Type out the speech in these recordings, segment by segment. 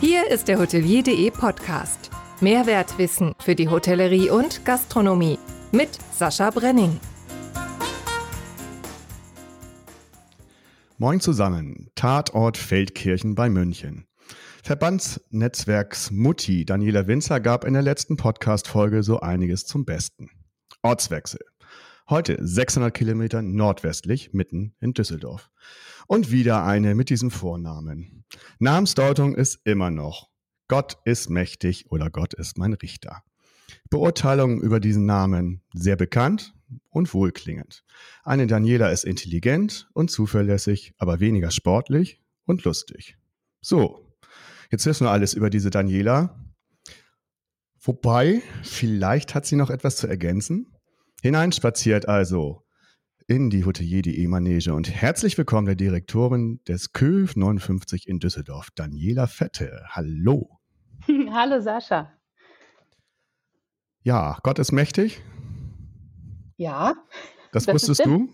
Hier ist der Hotelier.de Podcast. Mehrwertwissen für die Hotellerie und Gastronomie mit Sascha Brenning. Moin zusammen. Tatort Feldkirchen bei München. Verbandsnetzwerks Mutti Daniela Winzer gab in der letzten Podcast-Folge so einiges zum Besten. Ortswechsel. Heute 600 Kilometer nordwestlich, mitten in Düsseldorf. Und wieder eine mit diesem Vornamen. Namensdeutung ist immer noch Gott ist mächtig oder Gott ist mein Richter. Beurteilungen über diesen Namen sehr bekannt und wohlklingend. Eine Daniela ist intelligent und zuverlässig, aber weniger sportlich und lustig. So, jetzt wissen wir alles über diese Daniela. Wobei, vielleicht hat sie noch etwas zu ergänzen. Hineinspaziert also in die Hotelier.de Manege und herzlich willkommen der Direktorin des KÖF 59 in Düsseldorf, Daniela Fette. Hallo. Hallo Sascha. Ja, Gott ist mächtig. Ja. Das, das wusstest du?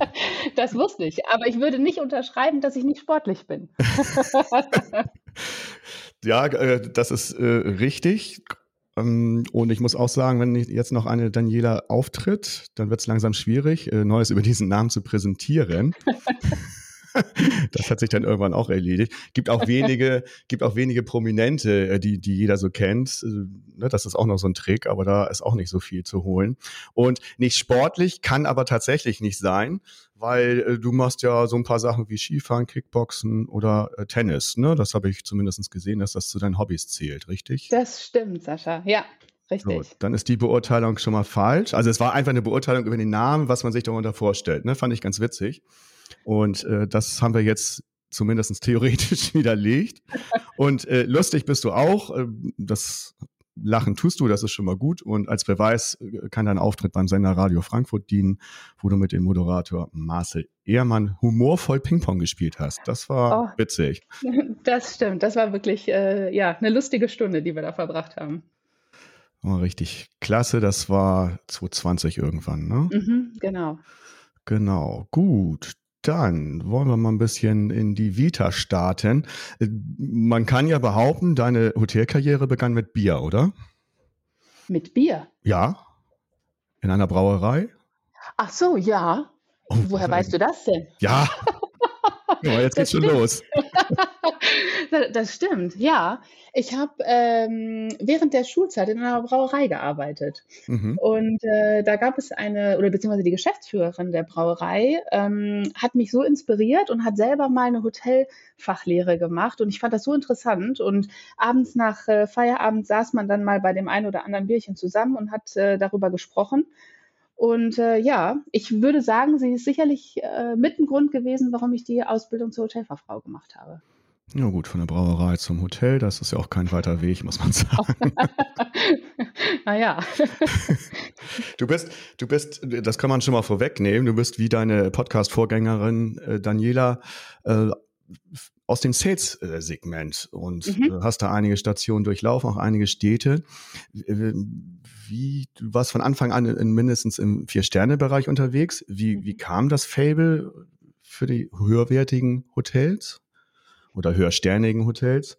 das wusste ich, aber ich würde nicht unterschreiben, dass ich nicht sportlich bin. ja, äh, das ist äh, richtig. Ähm, und ich muss auch sagen, wenn jetzt noch eine Daniela auftritt, dann wird es langsam schwierig, äh, Neues über diesen Namen zu präsentieren. das hat sich dann irgendwann auch erledigt. Gibt auch wenige, gibt auch wenige Prominente, äh, die, die jeder so kennt. Ne, das ist auch noch so ein Trick, aber da ist auch nicht so viel zu holen. Und nicht sportlich kann aber tatsächlich nicht sein, weil äh, du machst ja so ein paar Sachen wie Skifahren, Kickboxen oder äh, Tennis. Ne? Das habe ich zumindest gesehen, dass das zu deinen Hobbys zählt, richtig? Das stimmt, Sascha. Ja, Richtig. So, dann ist die Beurteilung schon mal falsch. Also es war einfach eine Beurteilung über den Namen, was man sich darunter vorstellt. Ne? Fand ich ganz witzig. Und äh, das haben wir jetzt zumindest theoretisch widerlegt. Und äh, lustig bist du auch. Äh, das Lachen tust du, das ist schon mal gut. Und als Beweis äh, kann dein Auftritt beim Sender Radio Frankfurt dienen, wo du mit dem Moderator Marcel Ehrmann humorvoll Ping-Pong gespielt hast. Das war oh, witzig. Das stimmt. Das war wirklich äh, ja eine lustige Stunde, die wir da verbracht haben. Oh, richtig klasse. Das war 2020 irgendwann, ne? Mhm, genau. Genau. Gut. Dann wollen wir mal ein bisschen in die Vita starten. Man kann ja behaupten, deine Hotelkarriere begann mit Bier, oder? Mit Bier? Ja. In einer Brauerei? Ach so, ja. Oh, Woher weißt du das denn? Ja. ja jetzt geht's schon los. das stimmt, ja. Ich habe ähm, während der Schulzeit in einer Brauerei gearbeitet. Mhm. Und äh, da gab es eine, oder beziehungsweise die Geschäftsführerin der Brauerei ähm, hat mich so inspiriert und hat selber mal eine Hotelfachlehre gemacht. Und ich fand das so interessant. Und abends nach äh, Feierabend saß man dann mal bei dem einen oder anderen Bierchen zusammen und hat äh, darüber gesprochen. Und äh, ja, ich würde sagen, sie ist sicherlich äh, mit ein Grund gewesen, warum ich die Ausbildung zur Hotelfachfrau gemacht habe. Ja gut, von der Brauerei zum Hotel, das ist ja auch kein weiter Weg, muss man sagen. naja. Du bist, du bist, das kann man schon mal vorwegnehmen, du bist wie deine Podcast-Vorgängerin äh, Daniela äh, aus dem Sales-Segment und mhm. hast da einige Stationen durchlaufen, auch einige Städte. Wie, du warst von Anfang an in, mindestens im Vier-Sterne-Bereich unterwegs. Wie, wie mhm. kam das Fable für die höherwertigen Hotels? oder höhersternigen Hotels?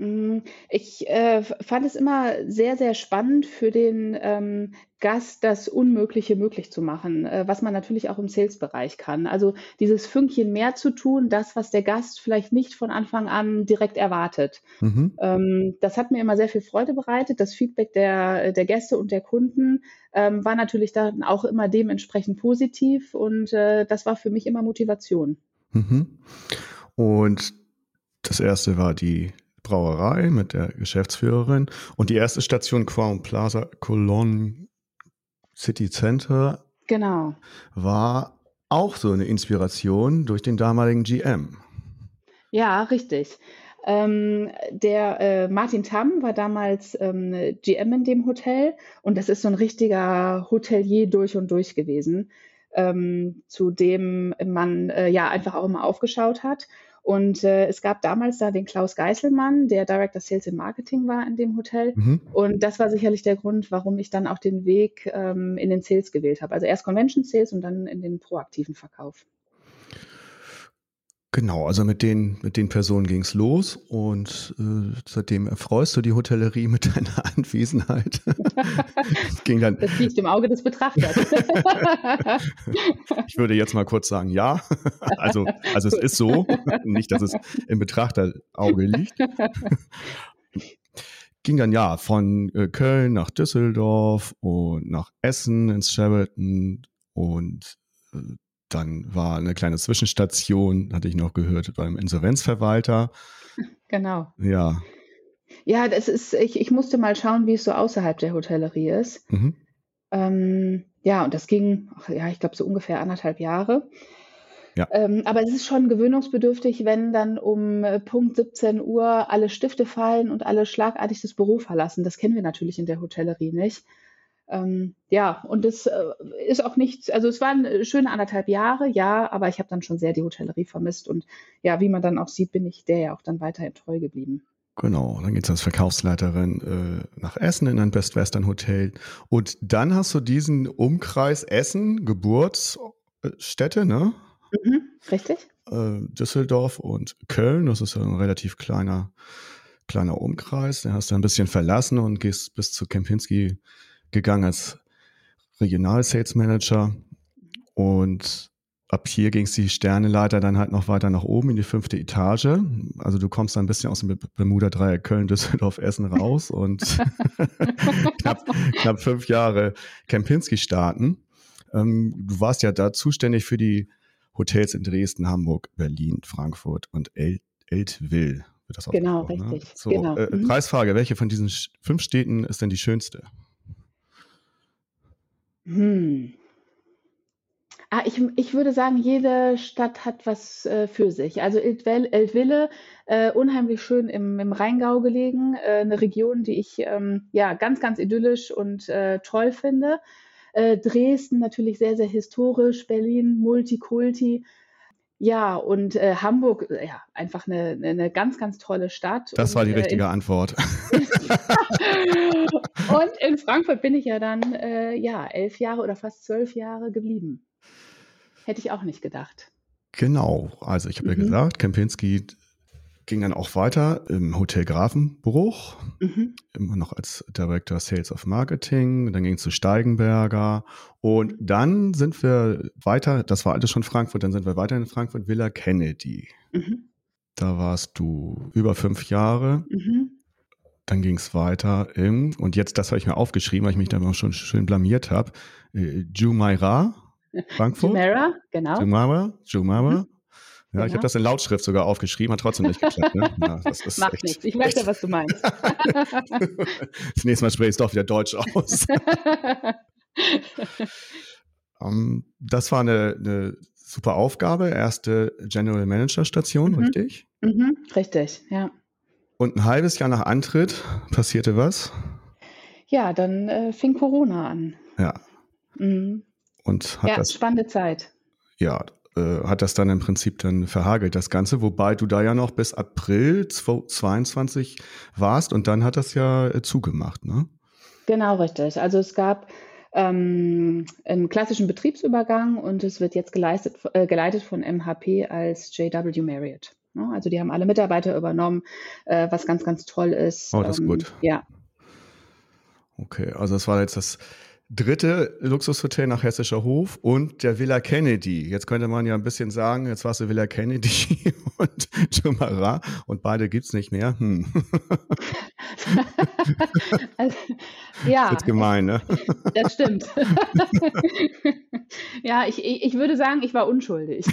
Mm, ich äh, fand es immer sehr, sehr spannend für den ähm, Gast, das Unmögliche möglich zu machen, äh, was man natürlich auch im Sales-Bereich kann. Also dieses Fünkchen mehr zu tun, das, was der Gast vielleicht nicht von Anfang an direkt erwartet. Mhm. Ähm, das hat mir immer sehr viel Freude bereitet. Das Feedback der, der Gäste und der Kunden ähm, war natürlich dann auch immer dementsprechend positiv und äh, das war für mich immer Motivation. Mhm. Und das erste war die Brauerei mit der Geschäftsführerin und die erste Station Crown Plaza Cologne City Center. Genau. War auch so eine Inspiration durch den damaligen GM. Ja, richtig. Ähm, der äh, Martin Tamm war damals ähm, GM in dem Hotel und das ist so ein richtiger Hotelier durch und durch gewesen, ähm, zu dem man äh, ja einfach auch immer aufgeschaut hat. Und äh, es gab damals da den Klaus Geißelmann, der Director Sales and Marketing war in dem Hotel. Mhm. Und das war sicherlich der Grund, warum ich dann auch den Weg ähm, in den Sales gewählt habe. Also erst Convention Sales und dann in den proaktiven Verkauf. Genau, also mit den, mit den Personen ging es los und äh, seitdem erfreust du die Hotellerie mit deiner Anwesenheit. ging dann, das liegt im Auge des Betrachters. ich würde jetzt mal kurz sagen, ja. Also, also es ist so, nicht, dass es im Betrachterauge liegt. ging dann ja von äh, Köln nach Düsseldorf und nach Essen ins Sheraton und äh, dann war eine kleine Zwischenstation, hatte ich noch gehört, beim Insolvenzverwalter. Genau. Ja. Ja, das ist, ich, ich musste mal schauen, wie es so außerhalb der Hotellerie ist. Mhm. Ähm, ja, und das ging, ja, ich glaube, so ungefähr anderthalb Jahre. Ja. Ähm, aber es ist schon gewöhnungsbedürftig, wenn dann um äh, Punkt 17 Uhr alle Stifte fallen und alle schlagartig das Büro verlassen. Das kennen wir natürlich in der Hotellerie nicht. Ähm, ja, und es äh, ist auch nichts, also es waren äh, schöne anderthalb Jahre, ja, aber ich habe dann schon sehr die Hotellerie vermisst und ja, wie man dann auch sieht, bin ich der ja auch dann weiterhin treu geblieben. Genau, dann geht es als Verkaufsleiterin äh, nach Essen in ein Best Western Hotel und dann hast du diesen Umkreis Essen, Geburtsstätte, ne? Mhm, richtig. Äh, Düsseldorf und Köln, das ist ja ein relativ kleiner, kleiner Umkreis. Den hast du ein bisschen verlassen und gehst bis zu Kempinski gegangen als Regional Sales Manager und ab hier ging es die Sterneleiter dann halt noch weiter nach oben in die fünfte Etage. Also du kommst ein bisschen aus dem Bermuda-Dreieck Köln, Düsseldorf, Essen raus und knapp, knapp, fünf Jahre Kempinski starten. Ähm, du warst ja da zuständig für die Hotels in Dresden, Hamburg, Berlin, Frankfurt und El Eltville. Wird das genau, ne? richtig. Ne? So, genau. Äh, mhm. Preisfrage, welche von diesen fünf Städten ist denn die schönste? Hm. Ah, ich, ich würde sagen, jede Stadt hat was äh, für sich. Also Eltville, äh, unheimlich schön im, im Rheingau gelegen, äh, eine Region, die ich ähm, ja ganz, ganz idyllisch und äh, toll finde. Äh, Dresden natürlich sehr, sehr historisch, Berlin Multikulti. Ja, und äh, Hamburg, äh, ja, einfach eine, eine ganz, ganz tolle Stadt. Das und, war die richtige äh, Antwort. und in Frankfurt bin ich ja dann, äh, ja, elf Jahre oder fast zwölf Jahre geblieben. Hätte ich auch nicht gedacht. Genau, also ich habe mhm. ja gesagt, Kempinski ging dann auch weiter im Hotel Grafenbruch, mhm. immer noch als Director Sales of Marketing. Dann ging es zu Steigenberger und dann sind wir weiter, das war alles schon Frankfurt, dann sind wir weiter in Frankfurt, Villa Kennedy. Mhm. Da warst du über fünf Jahre. Mhm. Dann ging es weiter im, und jetzt, das habe ich mir aufgeschrieben, weil ich mich da auch schon schön blamiert habe, äh, Jumeirah, Frankfurt. Jumeirah, genau. Jumeirah, Jumeirah. Mhm. Ja, genau. ich habe das in Lautschrift sogar aufgeschrieben, hat trotzdem nicht geklappt. Ne? Ja, Macht nichts, ich weiß ja, was du meinst. das nächste Mal spreche ich doch wieder Deutsch aus. um, ähm, das war eine, eine, super Aufgabe, erste General Manager Station, mhm. richtig? Mhm, richtig, ja. Und ein halbes Jahr nach Antritt passierte was? Ja, dann äh, fing Corona an. Ja. Mhm. Und hat ja, das spannende Zeit. Ja, äh, hat das dann im Prinzip dann verhagelt, das Ganze, wobei du da ja noch bis April 2022 warst und dann hat das ja äh, zugemacht, ne? Genau, richtig. Also es gab ähm, einen klassischen Betriebsübergang und es wird jetzt geleistet, äh, geleitet von MHP als JW Marriott. Ne? Also die haben alle Mitarbeiter übernommen, äh, was ganz, ganz toll ist. Oh, das ist ähm, gut. Ja. Okay, also das war jetzt das dritte Luxushotel nach Hessischer Hof und der Villa Kennedy. Jetzt könnte man ja ein bisschen sagen, jetzt warst du Villa Kennedy und Jumeirah und beide gibt's nicht mehr. Hm. also, ja. Das ist gemein, ne? Das stimmt. ja, ich, ich würde sagen, ich war unschuldig.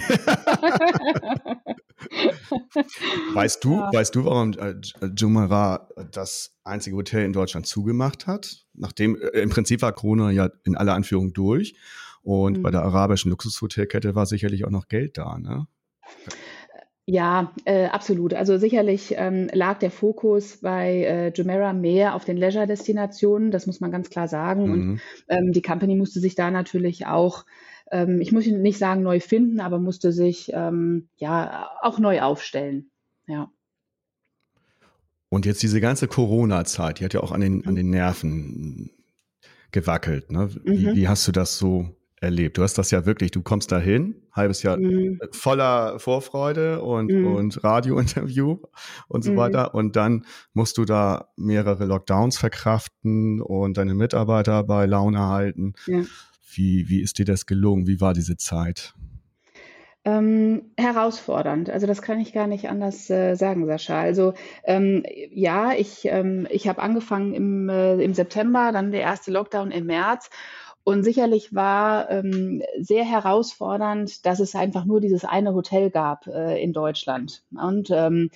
weißt du, ja. weißt du, warum äh, Jumeirah das einzige Hotel in Deutschland zugemacht hat? Nachdem äh, im Prinzip war Corona ja in aller Anführung durch und mhm. bei der arabischen Luxushotelkette war sicherlich auch noch Geld da, ne? Ja, äh, absolut. Also sicherlich ähm, lag der Fokus bei äh, Jumeirah mehr auf den Leisure-Destinationen, das muss man ganz klar sagen. Mhm. Und ähm, die Company musste sich da natürlich auch ähm, ich muss nicht sagen neu finden, aber musste sich ähm, ja auch neu aufstellen. Ja. Und jetzt diese ganze Corona-Zeit, die hat ja auch an den, an den Nerven gewackelt. Ne? Wie, mhm. wie hast du das so erlebt? Du hast das ja wirklich, du kommst dahin, halbes Jahr mhm. voller Vorfreude und, mhm. und Radiointerview und so mhm. weiter. Und dann musst du da mehrere Lockdowns verkraften und deine Mitarbeiter bei Laune halten. Ja. Wie, wie ist dir das gelungen? Wie war diese Zeit? Ähm, herausfordernd. Also das kann ich gar nicht anders äh, sagen, Sascha. Also ähm, ja, ich, ähm, ich habe angefangen im, äh, im September, dann der erste Lockdown im März. Und sicherlich war ähm, sehr herausfordernd, dass es einfach nur dieses eine Hotel gab äh, in Deutschland. Und ähm,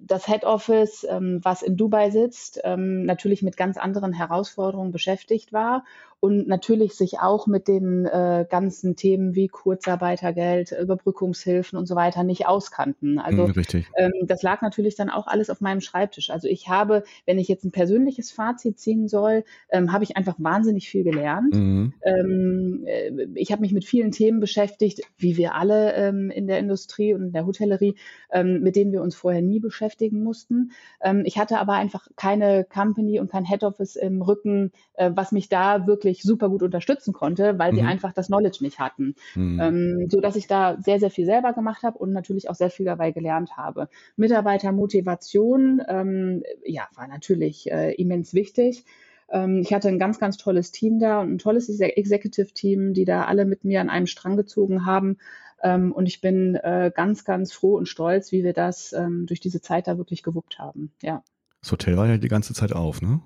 das Head Office, ähm, was in Dubai sitzt, ähm, natürlich mit ganz anderen Herausforderungen beschäftigt war und natürlich sich auch mit den äh, ganzen Themen wie Kurzarbeitergeld, Überbrückungshilfen und so weiter nicht auskannten. Also mm, ähm, das lag natürlich dann auch alles auf meinem Schreibtisch. Also ich habe, wenn ich jetzt ein persönliches Fazit ziehen soll, ähm, habe ich einfach wahnsinnig viel gelernt. Mhm. Ähm, äh, ich habe mich mit vielen Themen beschäftigt, wie wir alle ähm, in der Industrie und in der Hotellerie, ähm, mit denen wir uns vorher nie beschäftigen mussten. Ähm, ich hatte aber einfach keine Company und kein Head Office im Rücken, äh, was mich da wirklich wirklich super gut unterstützen konnte, weil mhm. sie einfach das Knowledge nicht hatten. Mhm. Ähm, so dass ich da sehr, sehr viel selber gemacht habe und natürlich auch sehr viel dabei gelernt habe. Mitarbeitermotivation, ähm, ja, war natürlich äh, immens wichtig ähm, ich hatte ein ganz, ganz tolles Team da und ein tolles Executive-Team, die da alle mit mir an einem Strang gezogen haben. Ähm, und ich bin äh, ganz, ganz froh und stolz, wie wir das ähm, durch diese Zeit da wirklich gewuppt haben. Ja. Das Hotel war ja die ganze Zeit auf, ne?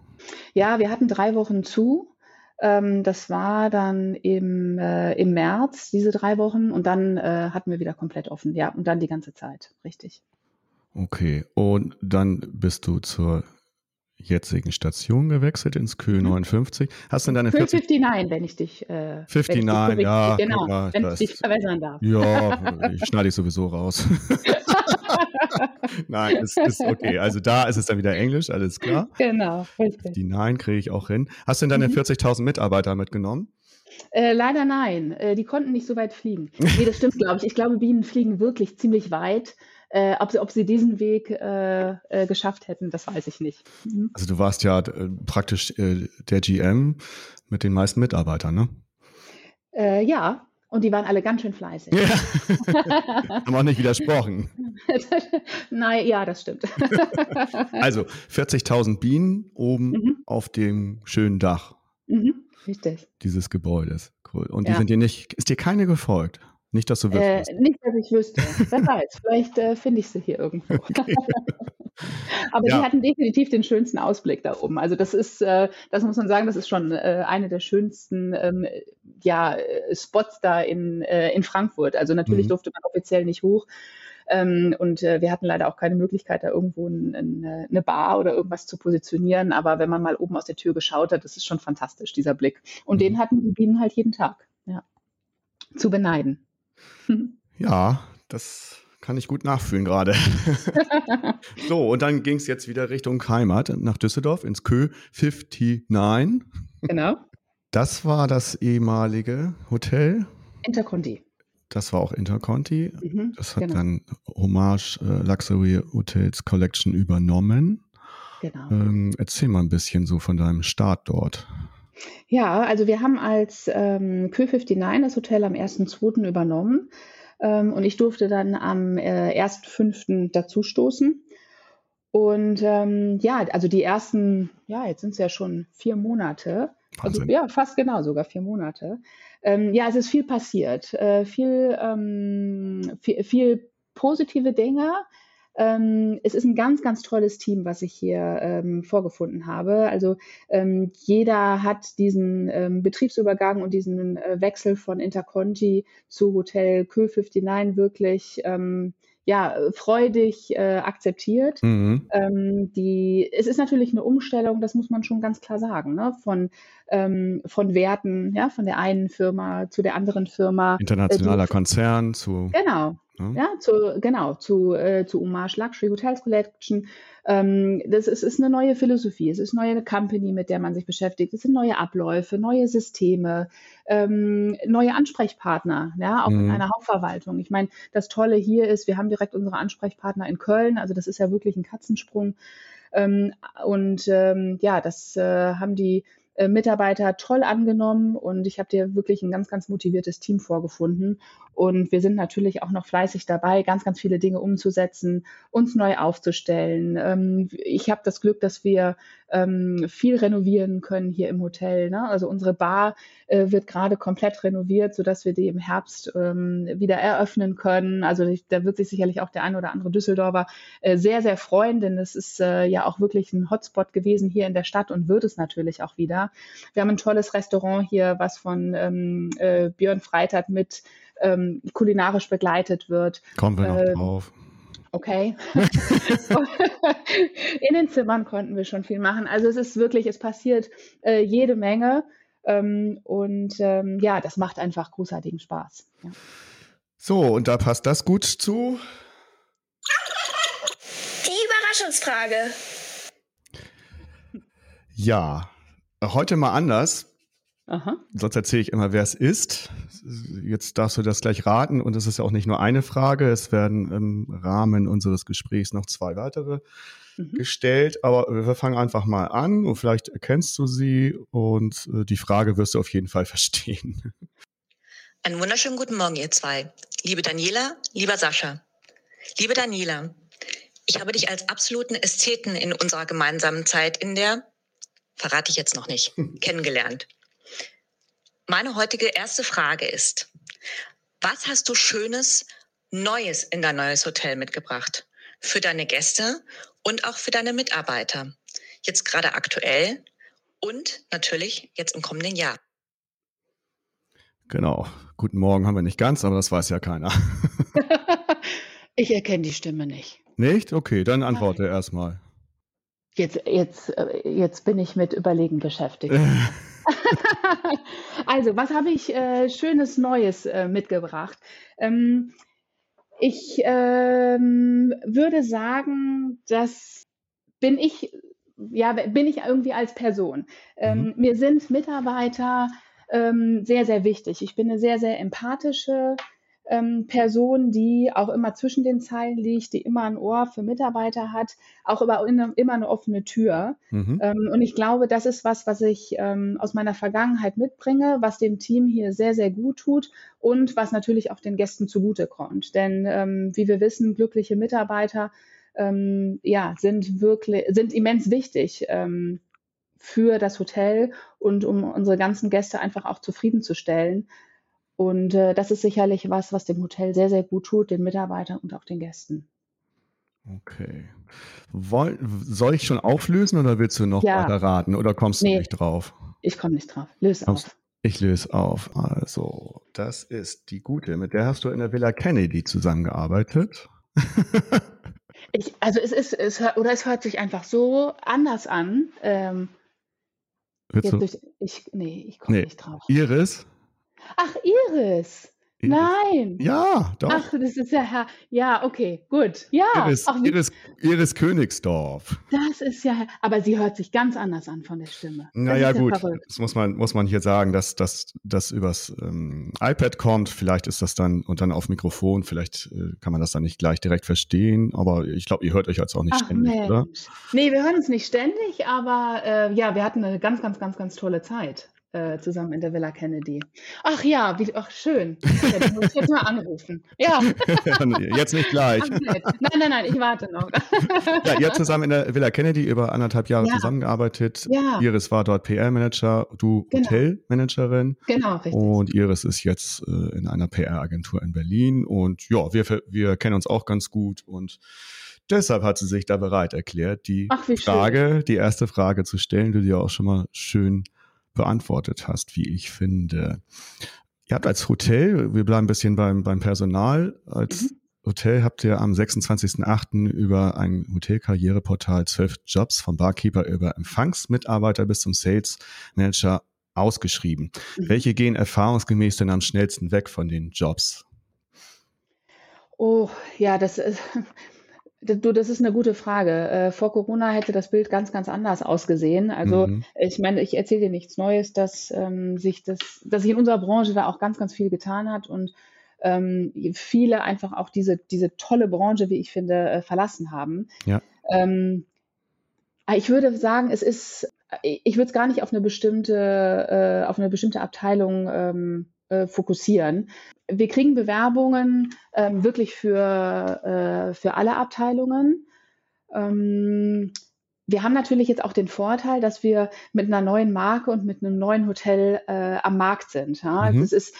Ja, wir hatten drei Wochen zu. Ähm, das war dann im, äh, im März, diese drei Wochen, und dann äh, hatten wir wieder komplett offen. Ja, und dann die ganze Zeit, richtig. Okay, und dann bist du zur jetzigen Station gewechselt ins Q59. Hast du denn deine 40 59, wenn ich dich äh, 59, wenn ich ja, genau, ja, wenn ich dich verwässern darf. Ja, ich schneide ich sowieso raus. Nein, es ist okay. Also da ist es dann wieder Englisch, alles klar. Genau, richtig. Die Nein kriege ich auch hin. Hast du denn deine mhm. 40.000 Mitarbeiter mitgenommen? Äh, leider nein. Äh, die konnten nicht so weit fliegen. Nee, das stimmt, glaube ich. Ich glaube, Bienen fliegen wirklich ziemlich weit. Äh, ob, sie, ob sie diesen Weg äh, äh, geschafft hätten, das weiß ich nicht. Mhm. Also du warst ja äh, praktisch der GM mit den meisten Mitarbeitern, ne? ja, und die waren alle ganz schön fleißig. Ja. Haben auch nicht widersprochen. Nein, ja, das stimmt. also 40.000 Bienen oben mhm. auf dem schönen Dach. Mhm, richtig. Dieses Gebäudes. Cool. Und die ja. sind dir nicht, ist dir keine gefolgt? Nicht, dass du wüsstest. Äh, nicht, dass ich wüsste. Wer weiß, vielleicht äh, finde ich sie hier irgendwo. Aber ja. die hatten definitiv den schönsten Ausblick da oben. Also das ist, äh, das muss man sagen, das ist schon äh, eine der schönsten ähm, ja, äh, Spots da in, äh, in Frankfurt. Also natürlich mhm. durfte man offiziell nicht hoch. Ähm, und äh, wir hatten leider auch keine Möglichkeit, da irgendwo ein, ein, eine Bar oder irgendwas zu positionieren. Aber wenn man mal oben aus der Tür geschaut hat, das ist schon fantastisch, dieser Blick. Und mhm. den hatten die Bienen halt jeden Tag. Ja. Zu beneiden. Ja, das kann ich gut nachfühlen gerade. so, und dann ging es jetzt wieder Richtung Heimat nach Düsseldorf ins Kö 59. Genau. Das war das ehemalige Hotel. Interconti. Das war auch Interconti. Mhm, das hat genau. dann Hommage äh, Luxury Hotels Collection übernommen. Genau. Ähm, erzähl mal ein bisschen so von deinem Start dort. Ja, also wir haben als ähm, Q59 das Hotel am 1.2. übernommen. Ähm, und ich durfte dann am äh, 1.5. dazustoßen. Und ähm, ja, also die ersten, ja, jetzt sind es ja schon vier Monate. Also, ja, fast genau, sogar vier Monate. Ähm, ja, es ist viel passiert. Äh, viel, ähm, viel, viel positive Dinge, ähm, es ist ein ganz, ganz tolles Team, was ich hier ähm, vorgefunden habe. Also ähm, jeder hat diesen ähm, Betriebsübergang und diesen äh, Wechsel von Interconti zu Hotel Kö59 wirklich ähm, ja, freudig äh, akzeptiert. Mhm. Ähm, die, es ist natürlich eine Umstellung, das muss man schon ganz klar sagen, ne? von, ähm, von Werten, ja, von der einen Firma zu der anderen Firma. Internationaler äh, Konzern zu. Genau, Ne? Ja, zu, genau, zu, äh, zu Hommage Luxury Hotels Collection. Ähm, das ist, ist eine neue Philosophie, es ist eine neue Company, mit der man sich beschäftigt, es sind neue Abläufe, neue Systeme, ähm, neue Ansprechpartner, ja, auch mhm. in einer Hauptverwaltung. Ich meine, das Tolle hier ist, wir haben direkt unsere Ansprechpartner in Köln, also das ist ja wirklich ein Katzensprung. Ähm, und ähm, ja, das äh, haben die äh, Mitarbeiter toll angenommen und ich habe dir wirklich ein ganz, ganz motiviertes Team vorgefunden. Und wir sind natürlich auch noch fleißig dabei, ganz, ganz viele Dinge umzusetzen, uns neu aufzustellen. Ähm, ich habe das Glück, dass wir ähm, viel renovieren können hier im Hotel. Ne? Also unsere Bar äh, wird gerade komplett renoviert, sodass wir die im Herbst ähm, wieder eröffnen können. Also da wird sich sicherlich auch der ein oder andere Düsseldorfer äh, sehr, sehr freuen, denn es ist äh, ja auch wirklich ein Hotspot gewesen hier in der Stadt und wird es natürlich auch wieder. Wir haben ein tolles Restaurant hier, was von ähm, äh, Björn Freitag mit ähm, kulinarisch begleitet wird. Kommen wir noch ähm, drauf. Okay. in den Zimmern konnten wir schon viel machen. Also es ist wirklich, es passiert äh, jede Menge. Ähm, und ähm, ja, das macht einfach großartigen Spaß. Ja. So, und da passt das gut zu. Die Überraschungsfrage. Ja, heute mal anders. Aha. Sonst erzähle ich immer, wer es ist. Jetzt darfst du das gleich raten und es ist ja auch nicht nur eine Frage. Es werden im Rahmen unseres Gesprächs noch zwei weitere mhm. gestellt. Aber wir fangen einfach mal an und vielleicht erkennst du sie und äh, die Frage wirst du auf jeden Fall verstehen. Einen wunderschönen guten Morgen, ihr zwei. Liebe Daniela, lieber Sascha. Liebe Daniela, ich habe dich als absoluten Ästheten in unserer gemeinsamen Zeit in der, verrate ich jetzt noch nicht, kennengelernt. Meine heutige erste Frage ist, was hast du Schönes, Neues in dein neues Hotel mitgebracht? Für deine Gäste und auch für deine Mitarbeiter. Jetzt gerade aktuell und natürlich jetzt im kommenden Jahr. Genau. Guten Morgen haben wir nicht ganz, aber das weiß ja keiner. ich erkenne die Stimme nicht. Nicht? Okay, dann antworte erstmal. Jetzt, jetzt, äh, jetzt bin ich mit Überlegen beschäftigt. also, was habe ich äh, Schönes Neues äh, mitgebracht? Ähm, ich ähm, würde sagen, das bin ich, ja, bin ich irgendwie als Person. Ähm, mhm. Mir sind Mitarbeiter ähm, sehr, sehr wichtig. Ich bin eine sehr, sehr empathische ähm, Person, die auch immer zwischen den Zeilen liegt, die immer ein Ohr für Mitarbeiter hat, auch immer, immer eine offene Tür. Mhm. Ähm, und ich glaube, das ist was, was ich ähm, aus meiner Vergangenheit mitbringe, was dem Team hier sehr, sehr gut tut und was natürlich auch den Gästen zugutekommt. Denn ähm, wie wir wissen, glückliche Mitarbeiter ähm, ja, sind wirklich, sind immens wichtig ähm, für das Hotel und um unsere ganzen Gäste einfach auch zufriedenzustellen. Und äh, das ist sicherlich was, was dem Hotel sehr, sehr gut tut, den Mitarbeitern und auch den Gästen. Okay. Woll, soll ich schon auflösen oder willst du noch ja. weiter raten oder kommst du nee, nicht drauf? Ich komme nicht drauf. Löse auf. Ich löse auf. Also, das ist die gute. Mit der hast du in der Villa Kennedy zusammengearbeitet. ich, also es ist, es, oder es hört sich einfach so anders an. Ähm, durch, ich, nee, ich komme nee. nicht drauf. Iris? Ach, Iris. Nein. Ja, doch. Ach, das ist ja Herr. Ja, okay, gut. Ja. Iris, Ach, Iris, Iris Königsdorf. Das ist ja. Aber sie hört sich ganz anders an von der Stimme. Naja, ja gut. Verrückt. Das muss man, muss man hier sagen, dass das übers ähm, iPad kommt. Vielleicht ist das dann und dann auf Mikrofon. Vielleicht äh, kann man das dann nicht gleich direkt verstehen. Aber ich glaube, ihr hört euch jetzt auch nicht Ach, ständig, Mensch. oder? Nee, wir hören uns nicht ständig, aber äh, ja, wir hatten eine ganz, ganz, ganz, ganz tolle Zeit äh, zusammen in der Villa Kennedy. Ach ja, wie, ach schön. Ja, muss ich jetzt mal anrufen. Ja. jetzt nicht gleich. nein, nein, nein, ich warte noch. ja, ihr habt zusammen in der Villa Kennedy über anderthalb Jahre ja. zusammengearbeitet. Ja. Iris war dort PR-Manager, du genau. Hotelmanagerin. Genau, richtig. Und Iris ist jetzt äh, in einer PR-Agentur in Berlin. Und ja, wir, wir kennen uns auch ganz gut und Deshalb hat sie sich da bereit erklärt, die Ach, Frage, schön. die erste Frage zu stellen, die du dir auch schon mal schön beantwortet hast, wie ich finde. Ihr habt als Hotel, wir bleiben ein bisschen beim, beim Personal, als mhm. Hotel habt ihr am 26.08. über ein Hotelkarriereportal zwölf Jobs vom Barkeeper über Empfangsmitarbeiter bis zum Sales Manager ausgeschrieben. Mhm. Welche gehen erfahrungsgemäß denn am schnellsten weg von den Jobs? Oh, ja, das ist, Du, das ist eine gute Frage. Äh, vor Corona hätte das Bild ganz, ganz anders ausgesehen. Also mhm. ich meine, ich erzähle dir nichts Neues, dass ähm, sich das, dass sich in unserer Branche da auch ganz, ganz viel getan hat und ähm, viele einfach auch diese, diese tolle Branche, wie ich finde, äh, verlassen haben. Ja. Ähm, ich würde sagen, es ist ich würde es gar nicht auf eine bestimmte, äh, auf eine bestimmte Abteilung ähm, äh, fokussieren. Wir kriegen Bewerbungen ähm, wirklich für, äh, für alle Abteilungen. Ähm, wir haben natürlich jetzt auch den Vorteil, dass wir mit einer neuen Marke und mit einem neuen Hotel äh, am Markt sind. Ja? Mhm. Das ist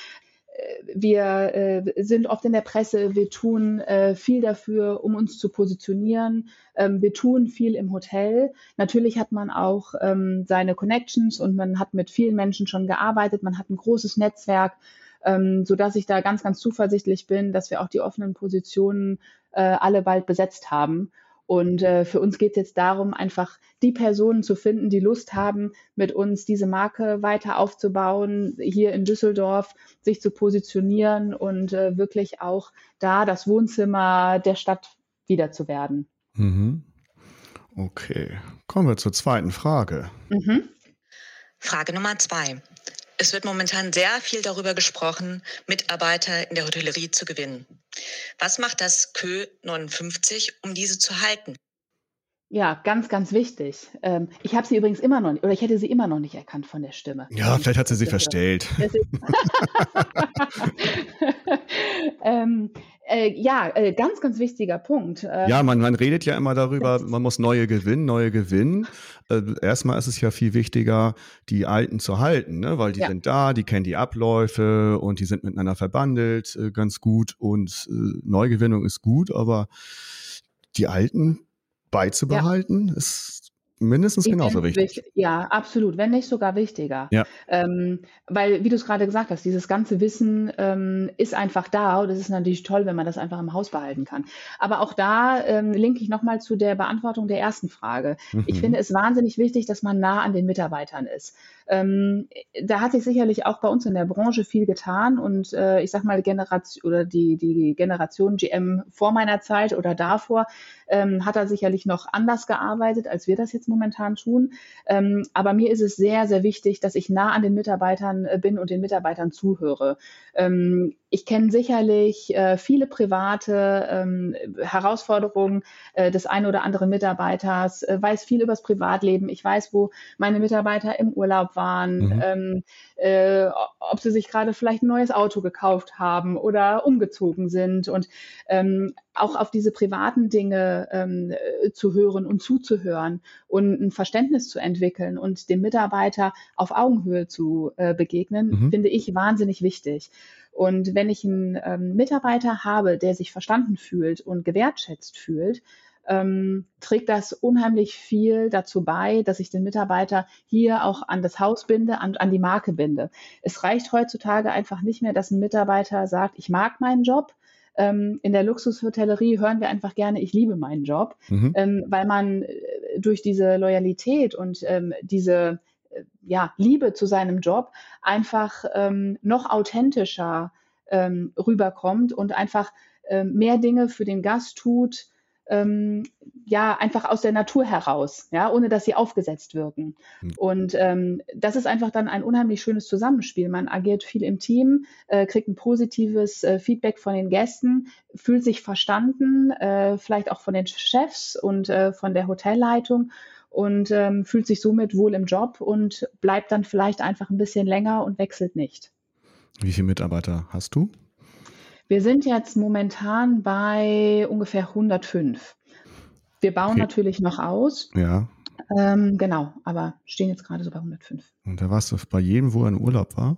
wir äh, sind oft in der Presse, wir tun äh, viel dafür, um uns zu positionieren. Ähm, wir tun viel im Hotel. Natürlich hat man auch ähm, seine Connections und man hat mit vielen Menschen schon gearbeitet. Man hat ein großes Netzwerk, ähm, sodass ich da ganz, ganz zuversichtlich bin, dass wir auch die offenen Positionen äh, alle bald besetzt haben. Und äh, für uns geht es jetzt darum, einfach die Personen zu finden, die Lust haben, mit uns diese Marke weiter aufzubauen, hier in Düsseldorf sich zu positionieren und äh, wirklich auch da das Wohnzimmer der Stadt wieder zu werden. Mhm. Okay, kommen wir zur zweiten Frage. Mhm. Frage Nummer zwei. Es wird momentan sehr viel darüber gesprochen, Mitarbeiter in der Hotellerie zu gewinnen. Was macht das Kö 59, um diese zu halten? Ja, ganz, ganz wichtig. Ähm, ich habe sie übrigens immer noch nicht, oder ich hätte sie immer noch nicht erkannt von der Stimme. Ja, vielleicht hat sie sie verstellt. ähm, äh, ja, äh, ganz, ganz wichtiger Punkt. Äh, ja, man, man redet ja immer darüber, man muss neue gewinnen, neue gewinnen. Äh, erstmal ist es ja viel wichtiger, die Alten zu halten, ne? weil die ja. sind da, die kennen die Abläufe und die sind miteinander verbandelt äh, ganz gut und äh, Neugewinnung ist gut, aber die Alten beizubehalten, ja. ist mindestens genauso wichtig. Ja, absolut, wenn nicht sogar wichtiger. Ja. Ähm, weil, wie du es gerade gesagt hast, dieses ganze Wissen ähm, ist einfach da und es ist natürlich toll, wenn man das einfach im Haus behalten kann. Aber auch da ähm, linke ich nochmal zu der Beantwortung der ersten Frage. Mhm. Ich finde es wahnsinnig wichtig, dass man nah an den Mitarbeitern ist. Ähm, da hat sich sicherlich auch bei uns in der Branche viel getan und äh, ich sag mal Generation oder die, die Generation GM vor meiner Zeit oder davor ähm, hat er sicherlich noch anders gearbeitet, als wir das jetzt momentan tun. Ähm, aber mir ist es sehr, sehr wichtig, dass ich nah an den Mitarbeitern äh, bin und den Mitarbeitern zuhöre. Ähm, ich kenne sicherlich äh, viele private ähm, Herausforderungen äh, des einen oder anderen Mitarbeiters, äh, weiß viel über das Privatleben. Ich weiß, wo meine Mitarbeiter im Urlaub waren, mhm. ähm, äh, ob sie sich gerade vielleicht ein neues Auto gekauft haben oder umgezogen sind und ähm, auch auf diese privaten Dinge ähm, zu hören und zuzuhören und ein Verständnis zu entwickeln und dem Mitarbeiter auf Augenhöhe zu äh, begegnen, mhm. finde ich wahnsinnig wichtig. Und wenn ich einen ähm, Mitarbeiter habe, der sich verstanden fühlt und gewertschätzt fühlt, ähm, trägt das unheimlich viel dazu bei, dass ich den Mitarbeiter hier auch an das Haus binde, an, an die Marke binde. Es reicht heutzutage einfach nicht mehr, dass ein Mitarbeiter sagt, ich mag meinen Job, ähm, in der Luxushotellerie hören wir einfach gerne, ich liebe meinen Job, mhm. ähm, weil man äh, durch diese Loyalität und ähm, diese ja, Liebe zu seinem Job einfach ähm, noch authentischer ähm, rüberkommt und einfach ähm, mehr Dinge für den Gast tut, ähm, ja, einfach aus der Natur heraus, ja, ohne dass sie aufgesetzt wirken. Mhm. Und ähm, das ist einfach dann ein unheimlich schönes Zusammenspiel. Man agiert viel im Team, äh, kriegt ein positives äh, Feedback von den Gästen, fühlt sich verstanden, äh, vielleicht auch von den Chefs und äh, von der Hotelleitung und ähm, fühlt sich somit wohl im Job und bleibt dann vielleicht einfach ein bisschen länger und wechselt nicht. Wie viele Mitarbeiter hast du? Wir sind jetzt momentan bei ungefähr 105. Wir bauen okay. natürlich noch aus. Ja. Ähm, genau, aber stehen jetzt gerade so bei 105. Und da warst du bei jedem, wo er in Urlaub war?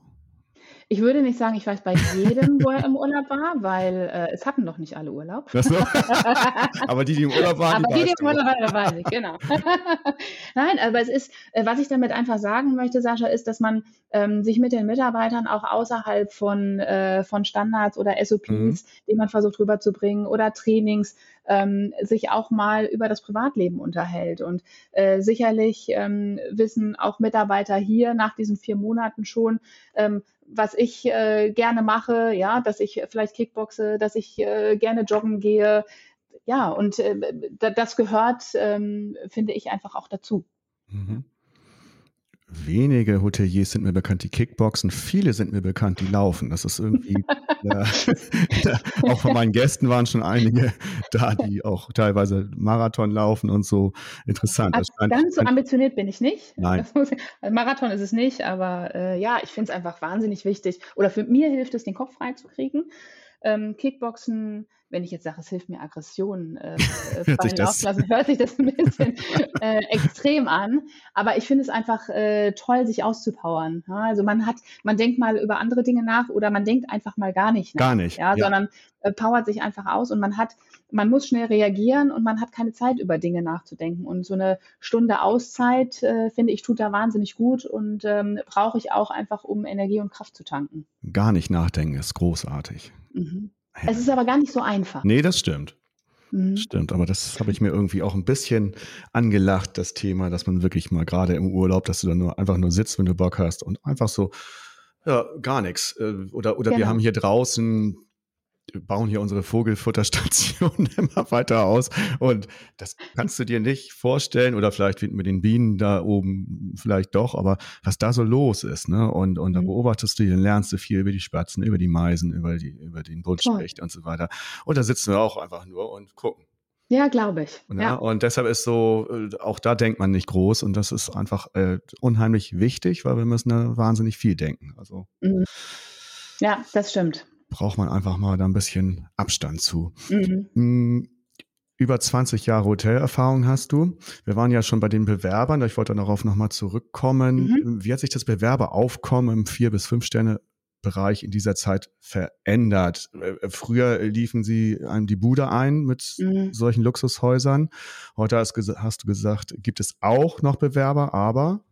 Ich würde nicht sagen, ich weiß bei jedem, wo er im Urlaub war, weil äh, es hatten doch nicht alle Urlaub. So. aber die, die im Urlaub waren, aber die, die, die im Urlaub waren, weiß ich, genau. Nein, aber es ist, äh, was ich damit einfach sagen möchte, Sascha, ist, dass man ähm, sich mit den Mitarbeitern auch außerhalb von, äh, von Standards oder SOPs, mhm. die man versucht rüberzubringen, oder Trainings, ähm, sich auch mal über das Privatleben unterhält. Und äh, sicherlich ähm, wissen auch Mitarbeiter hier nach diesen vier Monaten schon, ähm, was ich äh, gerne mache, ja, dass ich vielleicht Kickboxe, dass ich äh, gerne joggen gehe. Ja, und äh, das gehört, ähm, finde ich, einfach auch dazu. Mhm. Wenige Hoteliers sind mir bekannt, die Kickboxen. Viele sind mir bekannt, die laufen. Das ist irgendwie, äh, auch von meinen Gästen waren schon einige da, die auch teilweise Marathon laufen und so. Interessant. Also ganz so ambitioniert bin ich nicht. Nein. Ich, also Marathon ist es nicht, aber äh, ja, ich finde es einfach wahnsinnig wichtig. Oder für mir hilft es, den Kopf frei zu kriegen. Ähm, Kickboxen wenn ich jetzt sage, es hilft mir Aggressionen äh, fallen auslassen, hört sich das ein bisschen äh, extrem an. Aber ich finde es einfach äh, toll, sich auszupowern. Ja? Also man hat, man denkt mal über andere Dinge nach oder man denkt einfach mal gar nicht nach. Gar nicht. Ja, ja. sondern äh, powert sich einfach aus und man hat, man muss schnell reagieren und man hat keine Zeit über Dinge nachzudenken. Und so eine Stunde Auszeit, äh, finde ich, tut da wahnsinnig gut und ähm, brauche ich auch einfach, um Energie und Kraft zu tanken. Gar nicht nachdenken ist großartig. Mhm. Es ist aber gar nicht so einfach. Nee, das stimmt. Mhm. Stimmt, aber das habe ich mir irgendwie auch ein bisschen angelacht, das Thema, dass man wirklich mal gerade im Urlaub, dass du dann nur einfach nur sitzt, wenn du Bock hast und einfach so, ja, gar nichts. Äh, oder, oder genau. wir haben hier draußen bauen hier unsere Vogelfutterstation immer weiter aus. Und das kannst du dir nicht vorstellen, oder vielleicht mit den Bienen da oben vielleicht doch, aber was da so los ist, ne? Und, und da mhm. beobachtest du, dann lernst du viel über die Spatzen, über die Meisen, über die, über den Buntspecht und so weiter. Und da sitzen wir auch einfach nur und gucken. Ja, glaube ich. Ja, ja, Und deshalb ist so, äh, auch da denkt man nicht groß und das ist einfach äh, unheimlich wichtig, weil wir müssen da wahnsinnig viel denken. Also. Mhm. Ja, das stimmt braucht man einfach mal da ein bisschen Abstand zu. Mhm. Hm, über 20 Jahre Hotelerfahrung hast du. Wir waren ja schon bei den Bewerbern, ich wollte darauf nochmal zurückkommen. Mhm. Wie hat sich das Bewerberaufkommen im Vier- bis Fünf-Sterne-Bereich in dieser Zeit verändert? Äh, früher liefen sie einem die Bude ein mit mhm. solchen Luxushäusern. Heute hast, hast du gesagt, gibt es auch noch Bewerber, aber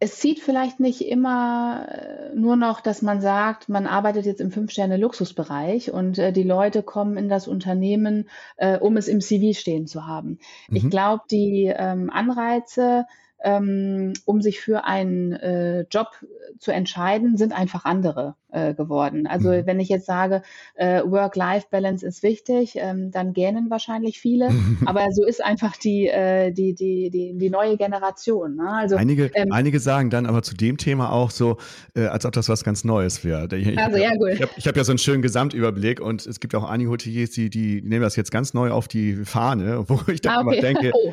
es zieht vielleicht nicht immer äh, nur noch, dass man sagt, man arbeitet jetzt im Fünf-Sterne-Luxusbereich und äh, die Leute kommen in das Unternehmen, äh, um es im CV stehen zu haben. Mhm. Ich glaube, die ähm, Anreize, ähm, um sich für einen äh, Job zu entscheiden, sind einfach andere äh, geworden. Also mhm. wenn ich jetzt sage, äh, Work-Life-Balance ist wichtig, ähm, dann gähnen wahrscheinlich viele. Aber so ist einfach die, äh, die, die, die, die neue Generation. Ne? Also, einige, ähm, einige sagen dann aber zu dem Thema auch so, äh, als ob das was ganz Neues wäre. Ich, also ja, gut. Ich habe hab ja so einen schönen Gesamtüberblick und es gibt auch einige Hoteliers, die, die nehmen das jetzt ganz neu auf die Fahne, wo ich dann ah, okay. immer denke, oh.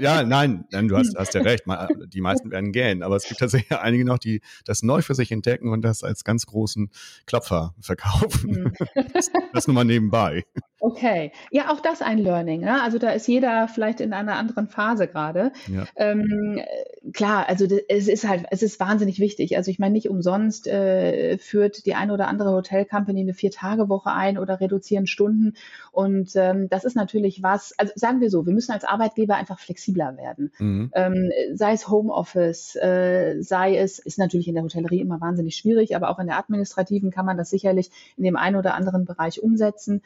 ja, nein, nein, du hast, hast ja recht, die meisten werden gähnen, aber es gibt tatsächlich einige noch, die das neu für sich entdecken und das als ganz großen Klopfer verkaufen. Das, das nur mal nebenbei. Okay, ja, auch das ein Learning. Ne? Also da ist jeder vielleicht in einer anderen Phase gerade. Ja. Ähm, klar, also es ist halt, es ist wahnsinnig wichtig. Also ich meine, nicht umsonst äh, führt die eine oder andere Hotelcompany eine Vier-Tage-Woche ein oder reduzieren Stunden. Und ähm, das ist natürlich was, also sagen wir so, wir müssen als Arbeitgeber einfach flexibler werden. Mhm. Ähm, sei es Homeoffice, äh, sei es, ist natürlich in der Hotellerie immer wahnsinnig schwierig, aber auch in der administrativen kann man das sicherlich in dem einen oder anderen Bereich umsetzen.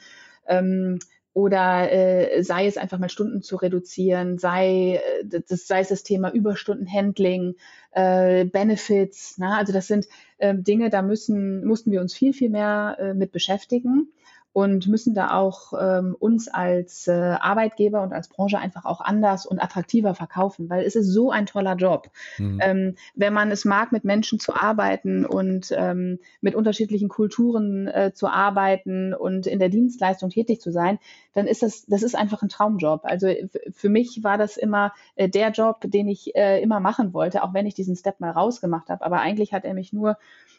Ähm, oder äh, sei es einfach mal Stunden zu reduzieren, sei, äh, das, sei es das Thema Überstundenhandling, äh, Benefits. Na? Also das sind äh, Dinge, da müssen, mussten wir uns viel, viel mehr äh, mit beschäftigen und müssen da auch ähm, uns als äh, Arbeitgeber und als Branche einfach auch anders und attraktiver verkaufen, weil es ist so ein toller Job. Mhm. Ähm, wenn man es mag, mit Menschen zu arbeiten und ähm, mit unterschiedlichen Kulturen äh, zu arbeiten und in der Dienstleistung tätig zu sein, dann ist das, das ist einfach ein Traumjob. Also für mich war das immer äh, der Job, den ich äh, immer machen wollte, auch wenn ich diesen Step mal rausgemacht habe. Aber eigentlich hat er mich nur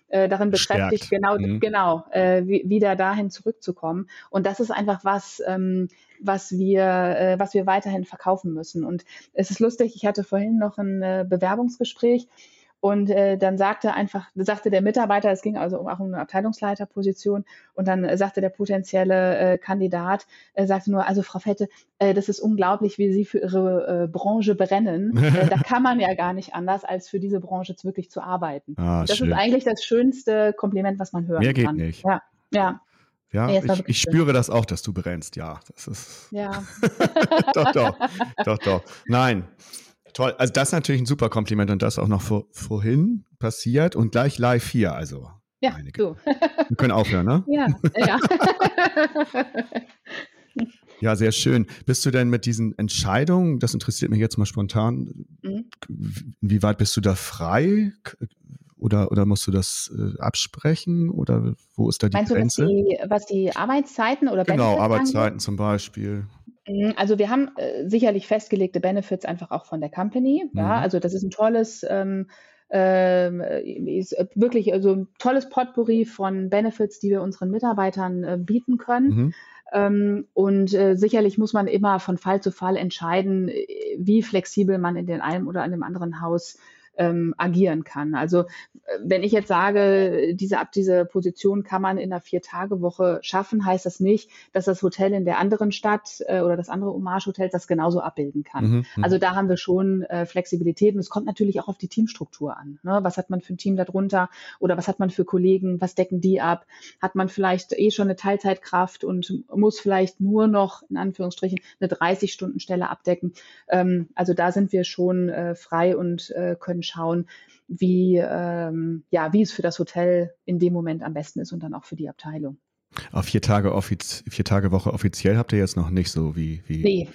äh, darin beschäftigt, Stärkt. genau, mhm. genau, äh, wieder dahin zurückzukommen. Und das ist einfach was, ähm, was wir, äh, was wir weiterhin verkaufen müssen. Und es ist lustig, ich hatte vorhin noch ein äh, Bewerbungsgespräch und äh, dann sagte einfach, sagte der Mitarbeiter, es ging also auch um eine Abteilungsleiterposition, und dann äh, sagte der potenzielle äh, Kandidat, äh, sagte nur, also Frau Fette, äh, das ist unglaublich, wie Sie für Ihre äh, Branche brennen. äh, da kann man ja gar nicht anders, als für diese Branche wirklich zu arbeiten. Ah, das schön. ist eigentlich das schönste Kompliment, was man hören Mehr kann. Geht nicht. Ja, ja. Ja, nee, ich, ich spüre das auch, dass du brennst. Ja, das ist. Ja. doch, doch, doch, doch. Nein, Toll. Also das ist natürlich ein super Kompliment und das auch noch vor, vorhin passiert und gleich live hier. Also ja, du. Wir können aufhören, ne? Ja, ja. Ja, sehr schön. Bist du denn mit diesen Entscheidungen, das interessiert mich jetzt mal spontan, mhm. wie weit bist du da frei? Oder, oder musst du das äh, absprechen? Oder wo ist da die Meinst Grenze? Du, was, die, was die Arbeitszeiten oder Genau, Arbeitszeiten angeht? zum Beispiel. Mhm, also wir haben äh, sicherlich festgelegte Benefits einfach auch von der Company. Ja, mhm. also das ist ein tolles ähm, ähm, ist wirklich also ein tolles Potpourri von Benefits, die wir unseren Mitarbeitern äh, bieten können. Mhm. Ähm, und äh, sicherlich muss man immer von Fall zu Fall entscheiden, äh, wie flexibel man in dem einen oder in dem anderen Haus ähm, agieren kann. Also äh, wenn ich jetzt sage, diese, ab diese Position kann man in einer Vier-Tage-Woche schaffen, heißt das nicht, dass das Hotel in der anderen Stadt äh, oder das andere Hommage-Hotel das genauso abbilden kann. Mhm, mhm, also da haben wir schon äh, Flexibilität und es kommt natürlich auch auf die Teamstruktur an. Ne? Was hat man für ein Team darunter oder was hat man für Kollegen, was decken die ab? Hat man vielleicht eh schon eine Teilzeitkraft und muss vielleicht nur noch in Anführungsstrichen eine 30-Stunden-Stelle abdecken? Ähm, also da sind wir schon äh, frei und äh, können schauen, wie, ähm, ja, wie es für das Hotel in dem Moment am besten ist und dann auch für die Abteilung. Auf vier Tage, offiz vier Tage Woche offiziell habt ihr jetzt noch nicht so wie. wie nee,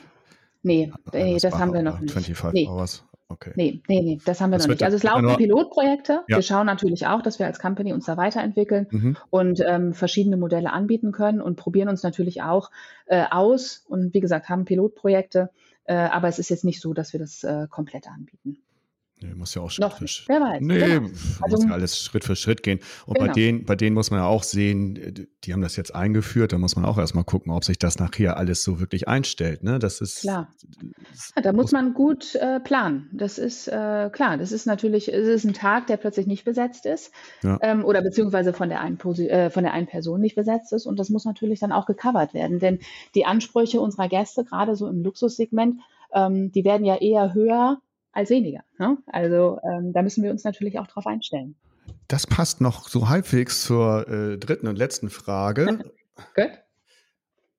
nee, nee das haben wir noch nicht. 25 nee. Hours. Okay. Nee, nee, nee, das haben wir das noch nicht. Also es laufen Pilotprojekte. Ja. Wir schauen natürlich auch, dass wir als Company uns da weiterentwickeln mhm. und ähm, verschiedene Modelle anbieten können und probieren uns natürlich auch äh, aus. Und wie gesagt, haben Pilotprojekte, äh, aber es ist jetzt nicht so, dass wir das äh, komplett anbieten. Nee, muss ja auch Schritt für Schritt. Wer weiß. Nee, genau. also, muss ja alles Schritt für Schritt gehen. Und genau. bei denen, bei denen muss man ja auch sehen, die haben das jetzt eingeführt, da muss man auch erstmal gucken, ob sich das nachher alles so wirklich einstellt. Ne? Das ist klar. Ja, da muss man gut äh, planen. Das ist äh, klar. Das ist natürlich, es ist ein Tag, der plötzlich nicht besetzt ist. Ja. Ähm, oder beziehungsweise von der, einen, äh, von der einen Person nicht besetzt ist. Und das muss natürlich dann auch gecovert werden. Denn die Ansprüche unserer Gäste, gerade so im Luxussegment, ähm, die werden ja eher höher als weniger. Ne? Also ähm, da müssen wir uns natürlich auch drauf einstellen. Das passt noch so halbwegs zur äh, dritten und letzten Frage. Gut.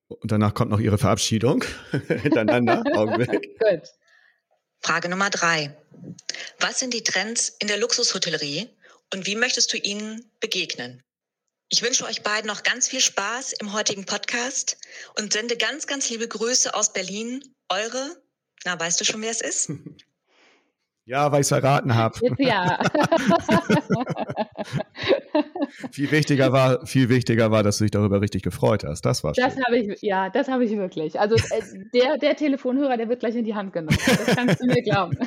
Und danach kommt noch Ihre Verabschiedung hintereinander. Augenblick. Gut. Frage Nummer drei. Was sind die Trends in der Luxushotellerie und wie möchtest du ihnen begegnen? Ich wünsche euch beiden noch ganz viel Spaß im heutigen Podcast und sende ganz, ganz liebe Grüße aus Berlin. Eure, na, weißt du schon, wer es ist? Ja, weil ich es erraten habe. Ja. viel wichtiger war, viel wichtiger war, dass du dich darüber richtig gefreut hast. Das war Das habe ich, ja, das habe ich wirklich. Also äh, der, der Telefonhörer, der wird gleich in die Hand genommen. Das kannst du mir glauben.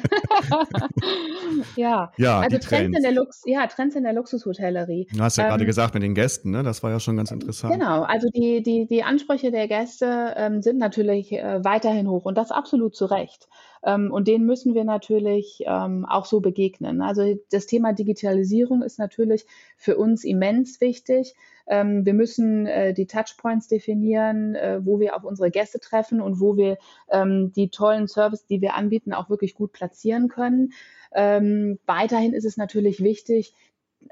ja. ja. Also Trends, Trends, in der Lux, ja, Trends in der Luxushotellerie. Du hast ja ähm, gerade gesagt mit den Gästen, ne? Das war ja schon ganz interessant. Genau. Also die, die, die Ansprüche der Gäste ähm, sind natürlich äh, weiterhin hoch und das absolut zu Recht. Ähm, und denen müssen wir natürlich ähm, auch so begegnen. Also das Thema Digitalisierung ist natürlich für uns immens wichtig. Ähm, wir müssen äh, die Touchpoints definieren, äh, wo wir auf unsere Gäste treffen und wo wir die tollen Services, die wir anbieten, auch wirklich gut platzieren können. Weiterhin ist es natürlich wichtig,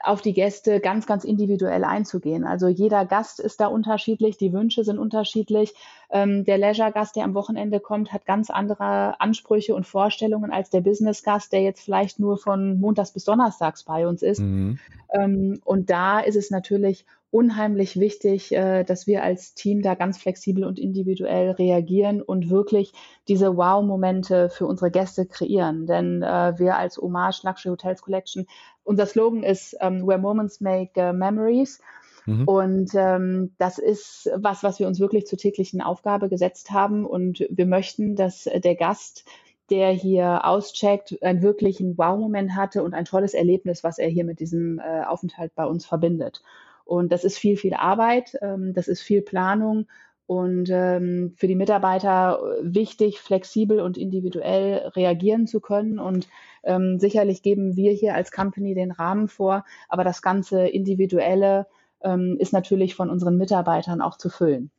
auf die Gäste ganz, ganz individuell einzugehen. Also jeder Gast ist da unterschiedlich, die Wünsche sind unterschiedlich. Ähm, der Leisure-Gast, der am Wochenende kommt, hat ganz andere Ansprüche und Vorstellungen als der Business-Gast, der jetzt vielleicht nur von Montags bis Donnerstags bei uns ist. Mhm. Ähm, und da ist es natürlich unheimlich wichtig, äh, dass wir als Team da ganz flexibel und individuell reagieren und wirklich diese Wow-Momente für unsere Gäste kreieren. Denn äh, wir als Hommage Luxury Hotels Collection, unser Slogan ist ähm, Where Moments Make uh, Memories. Mhm. Und ähm, das ist was, was wir uns wirklich zur täglichen Aufgabe gesetzt haben. Und wir möchten, dass der Gast der hier auscheckt, einen wirklichen Wow-Moment hatte und ein tolles Erlebnis, was er hier mit diesem äh, Aufenthalt bei uns verbindet. Und das ist viel, viel Arbeit, ähm, das ist viel Planung und ähm, für die Mitarbeiter wichtig, flexibel und individuell reagieren zu können. Und ähm, sicherlich geben wir hier als Company den Rahmen vor, aber das ganze Individuelle ähm, ist natürlich von unseren Mitarbeitern auch zu füllen.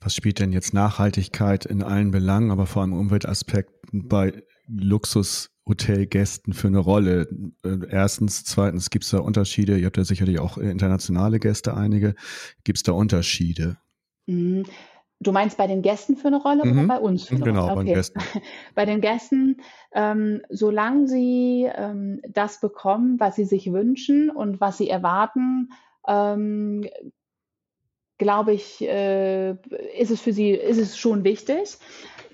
Was spielt denn jetzt Nachhaltigkeit in allen Belangen, aber vor allem Umweltaspekten bei Luxus Hotelgästen für eine Rolle? Äh, erstens, zweitens, gibt es da Unterschiede? Ihr habt ja sicherlich auch internationale Gäste, einige. Gibt es da Unterschiede? Mhm. Du meinst bei den Gästen für eine Rolle mhm. oder bei uns für eine genau, Rolle? Genau, okay. bei den Gästen. bei den Gästen, ähm, solange sie ähm, das bekommen, was sie sich wünschen und was sie erwarten, ähm, glaube ich, äh, ist es für sie, ist es schon wichtig.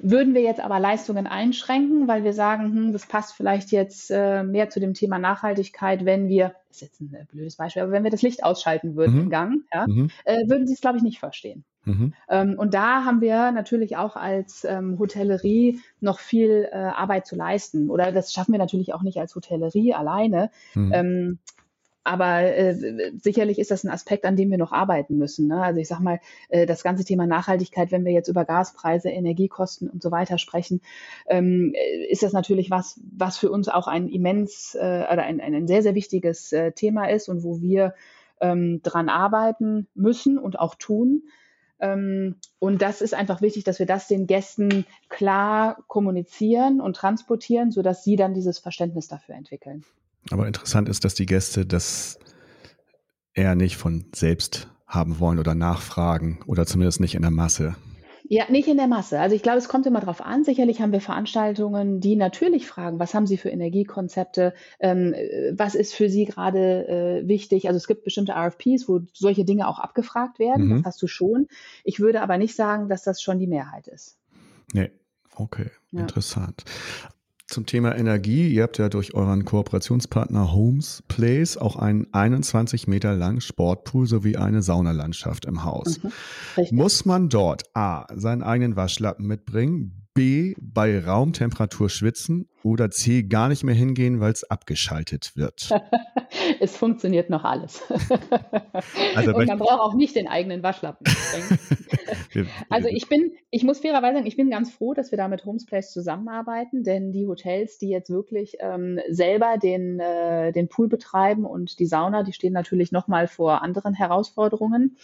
Würden wir jetzt aber Leistungen einschränken, weil wir sagen, hm, das passt vielleicht jetzt äh, mehr zu dem Thema Nachhaltigkeit, wenn wir, das ist jetzt ein äh, blödes Beispiel, aber wenn wir das Licht ausschalten würden mhm. im Gang, ja, mhm. äh, würden sie es, glaube ich, nicht verstehen. Mhm. Ähm, und da haben wir natürlich auch als ähm, Hotellerie noch viel äh, Arbeit zu leisten. Oder das schaffen wir natürlich auch nicht als Hotellerie alleine. Mhm. Ähm, aber äh, sicherlich ist das ein Aspekt, an dem wir noch arbeiten müssen. Ne? Also ich sage mal, äh, das ganze Thema Nachhaltigkeit, wenn wir jetzt über Gaspreise, Energiekosten und so weiter sprechen, ähm, ist das natürlich was, was für uns auch ein immens äh, oder ein, ein sehr, sehr wichtiges äh, Thema ist und wo wir ähm, dran arbeiten müssen und auch tun. Ähm, und das ist einfach wichtig, dass wir das den Gästen klar kommunizieren und transportieren, sodass sie dann dieses Verständnis dafür entwickeln. Aber interessant ist, dass die Gäste das eher nicht von selbst haben wollen oder nachfragen oder zumindest nicht in der Masse. Ja, nicht in der Masse. Also ich glaube, es kommt immer darauf an. Sicherlich haben wir Veranstaltungen, die natürlich fragen, was haben Sie für Energiekonzepte, ähm, was ist für Sie gerade äh, wichtig. Also es gibt bestimmte RFPs, wo solche Dinge auch abgefragt werden. Mhm. Das hast du schon. Ich würde aber nicht sagen, dass das schon die Mehrheit ist. Nee, okay, ja. interessant. Zum Thema Energie. Ihr habt ja durch euren Kooperationspartner Homes Place auch einen 21 Meter langen Sportpool sowie eine Saunalandschaft im Haus. Mhm, Muss man dort A, seinen eigenen Waschlappen mitbringen, B, bei Raumtemperatur schwitzen oder C, gar nicht mehr hingehen, weil es abgeschaltet wird? es funktioniert noch alles. Also Und man braucht auch nicht den eigenen Waschlappen. also ich bin, ich muss fairerweise sagen, ich bin ganz froh, dass wir da mit Homesplace zusammenarbeiten, denn die Hotels, die jetzt wirklich ähm, selber den, äh, den Pool betreiben und die Sauna, die stehen natürlich nochmal vor anderen Herausforderungen.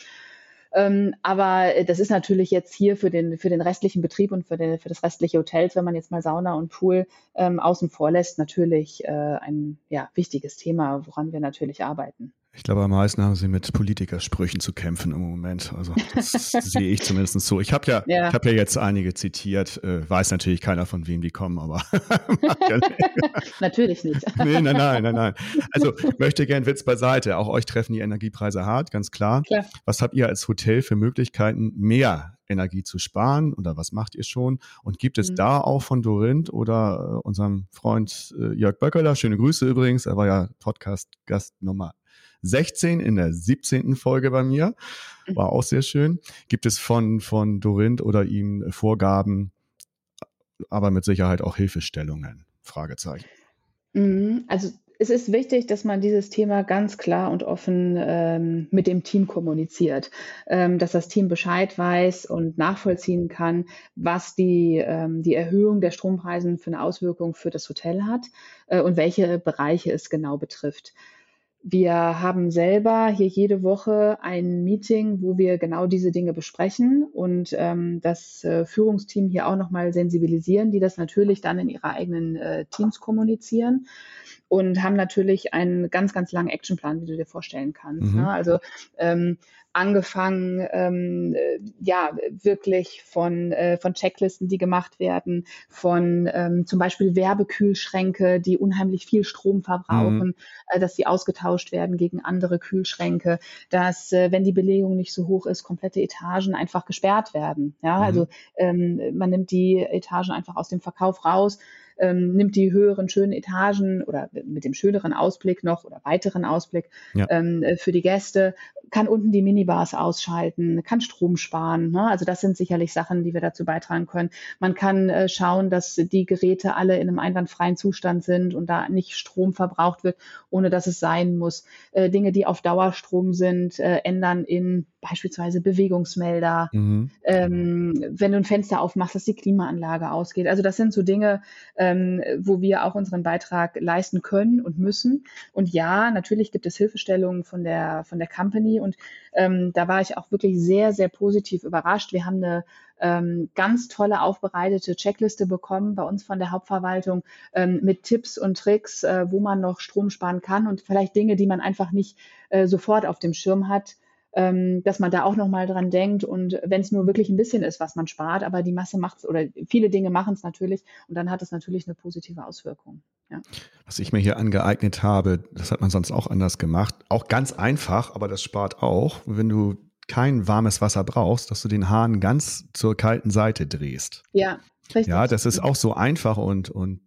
Ähm, aber das ist natürlich jetzt hier für den, für den restlichen Betrieb und für, den, für das restliche Hotels, wenn man jetzt mal Sauna und Pool ähm, außen vor lässt, natürlich äh, ein ja, wichtiges Thema, woran wir natürlich arbeiten. Ich glaube, am meisten haben sie mit Politikersprüchen zu kämpfen im Moment. Also das sehe ich zumindest so. Ich habe ja, ja. ich habe ja jetzt einige zitiert, äh, weiß natürlich keiner von wem die kommen, aber natürlich nicht. nee, nein, nein, nein, nein. Also möchte gern Witz beiseite. Auch euch treffen die Energiepreise hart, ganz klar. klar. Was habt ihr als Hotel für Möglichkeiten, mehr Energie zu sparen oder was macht ihr schon? Und gibt es mhm. da auch von Dorinth oder äh, unserem Freund äh, Jörg Böckeler, schöne Grüße übrigens, er war ja Podcast-Gast Nummer 16 in der 17. Folge bei mir. Mhm. War auch sehr schön. Gibt es von, von Dorinth oder ihm Vorgaben, aber mit Sicherheit auch Hilfestellungen? Fragezeichen. Mhm. Also es ist wichtig, dass man dieses Thema ganz klar und offen ähm, mit dem Team kommuniziert, ähm, dass das Team Bescheid weiß und nachvollziehen kann, was die, ähm, die Erhöhung der Strompreise für eine Auswirkung für das Hotel hat äh, und welche Bereiche es genau betrifft. Wir haben selber hier jede Woche ein Meeting, wo wir genau diese Dinge besprechen und ähm, das äh, Führungsteam hier auch nochmal sensibilisieren, die das natürlich dann in ihre eigenen äh, Teams kommunizieren und haben natürlich einen ganz, ganz langen Actionplan, wie du dir vorstellen kannst. Mhm. Ne? Also ähm, angefangen, ähm, äh, ja, wirklich von, äh, von Checklisten, die gemacht werden, von ähm, zum Beispiel Werbekühlschränke, die unheimlich viel Strom verbrauchen, mhm. äh, dass sie ausgetauscht werden gegen andere Kühlschränke, dass, äh, wenn die Belegung nicht so hoch ist, komplette Etagen einfach gesperrt werden. Ja, mhm. also ähm, man nimmt die Etagen einfach aus dem Verkauf raus, ähm, nimmt die höheren schönen Etagen oder mit dem schöneren Ausblick noch oder weiteren Ausblick ja. ähm, äh, für die Gäste, kann unten die Minibars ausschalten, kann Strom sparen. Ne? Also das sind sicherlich Sachen, die wir dazu beitragen können. Man kann äh, schauen, dass die Geräte alle in einem einwandfreien Zustand sind und da nicht Strom verbraucht wird, ohne dass es sein muss. Äh, Dinge, die auf Dauerstrom sind, äh, ändern in beispielsweise Bewegungsmelder. Mhm. Ähm, wenn du ein Fenster aufmachst, dass die Klimaanlage ausgeht. Also das sind so Dinge, ähm, wo wir auch unseren Beitrag leisten können und müssen. Und ja, natürlich gibt es Hilfestellungen von der, von der Company und ähm, da war ich auch wirklich sehr, sehr positiv überrascht. Wir haben eine ähm, ganz tolle aufbereitete Checkliste bekommen bei uns von der Hauptverwaltung ähm, mit Tipps und Tricks, äh, wo man noch Strom sparen kann und vielleicht Dinge, die man einfach nicht äh, sofort auf dem Schirm hat ähm, dass man da auch nochmal dran denkt und wenn es nur wirklich ein bisschen ist, was man spart, aber die Masse macht es oder viele Dinge machen es natürlich und dann hat es natürlich eine positive Auswirkung. Ja. Was ich mir hier angeeignet habe, das hat man sonst auch anders gemacht, auch ganz einfach, aber das spart auch, wenn du kein warmes Wasser brauchst, dass du den Hahn ganz zur kalten Seite drehst. Ja, richtig. Ja, das ist auch so einfach und, und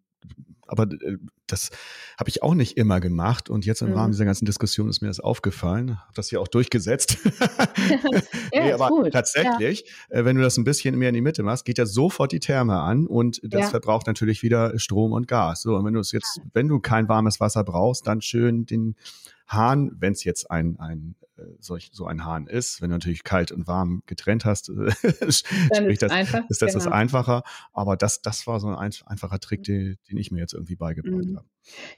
aber äh, das habe ich auch nicht immer gemacht. Und jetzt im mhm. Rahmen dieser ganzen Diskussion ist mir das aufgefallen. Habe das hier auch durchgesetzt. ja, nee, aber gut. tatsächlich, ja. Äh, wenn du das ein bisschen mehr in die Mitte machst, geht ja sofort die Therme an und das ja. verbraucht natürlich wieder Strom und Gas. So, und wenn du es jetzt, wenn du kein warmes Wasser brauchst, dann schön den Hahn, wenn es jetzt ein, ein äh, solch, so ein Hahn ist. Wenn du natürlich kalt und warm getrennt hast, ist, das, einfach, ist das, genau. das einfacher. Aber das, das war so ein einfacher Trick, den, den ich mir jetzt irgendwie beigebracht mhm. habe.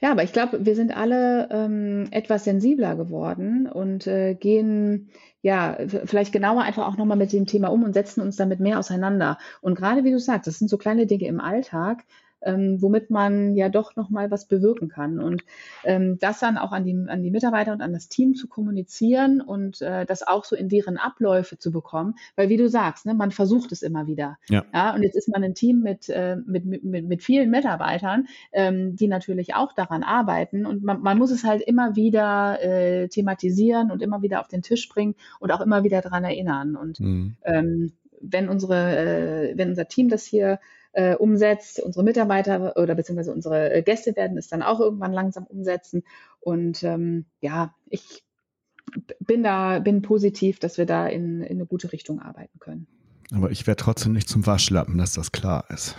Ja, aber ich glaube, wir sind alle ähm, etwas sensibler geworden und äh, gehen ja vielleicht genauer einfach auch nochmal mit dem Thema um und setzen uns damit mehr auseinander. Und gerade wie du sagst, das sind so kleine Dinge im Alltag, ähm, womit man ja doch nochmal was bewirken kann. Und ähm, das dann auch an die, an die Mitarbeiter und an das Team zu kommunizieren und äh, das auch so in deren Abläufe zu bekommen. Weil wie du sagst, ne, man versucht es immer wieder. Ja. ja und jetzt ist man ein Team mit, äh, mit, mit, mit vielen Mitarbeitern, ähm, die natürlich auch daran arbeiten. Und man, man muss es halt immer wieder äh, thematisieren und immer wieder auf den Tisch bringen und auch immer wieder daran erinnern. Und mhm. ähm, wenn unsere, äh, wenn unser Team das hier äh, umsetzt. Unsere Mitarbeiter oder beziehungsweise unsere äh, Gäste werden es dann auch irgendwann langsam umsetzen. Und ähm, ja, ich bin da, bin positiv, dass wir da in, in eine gute Richtung arbeiten können. Aber ich werde trotzdem nicht zum Waschlappen, dass das klar ist.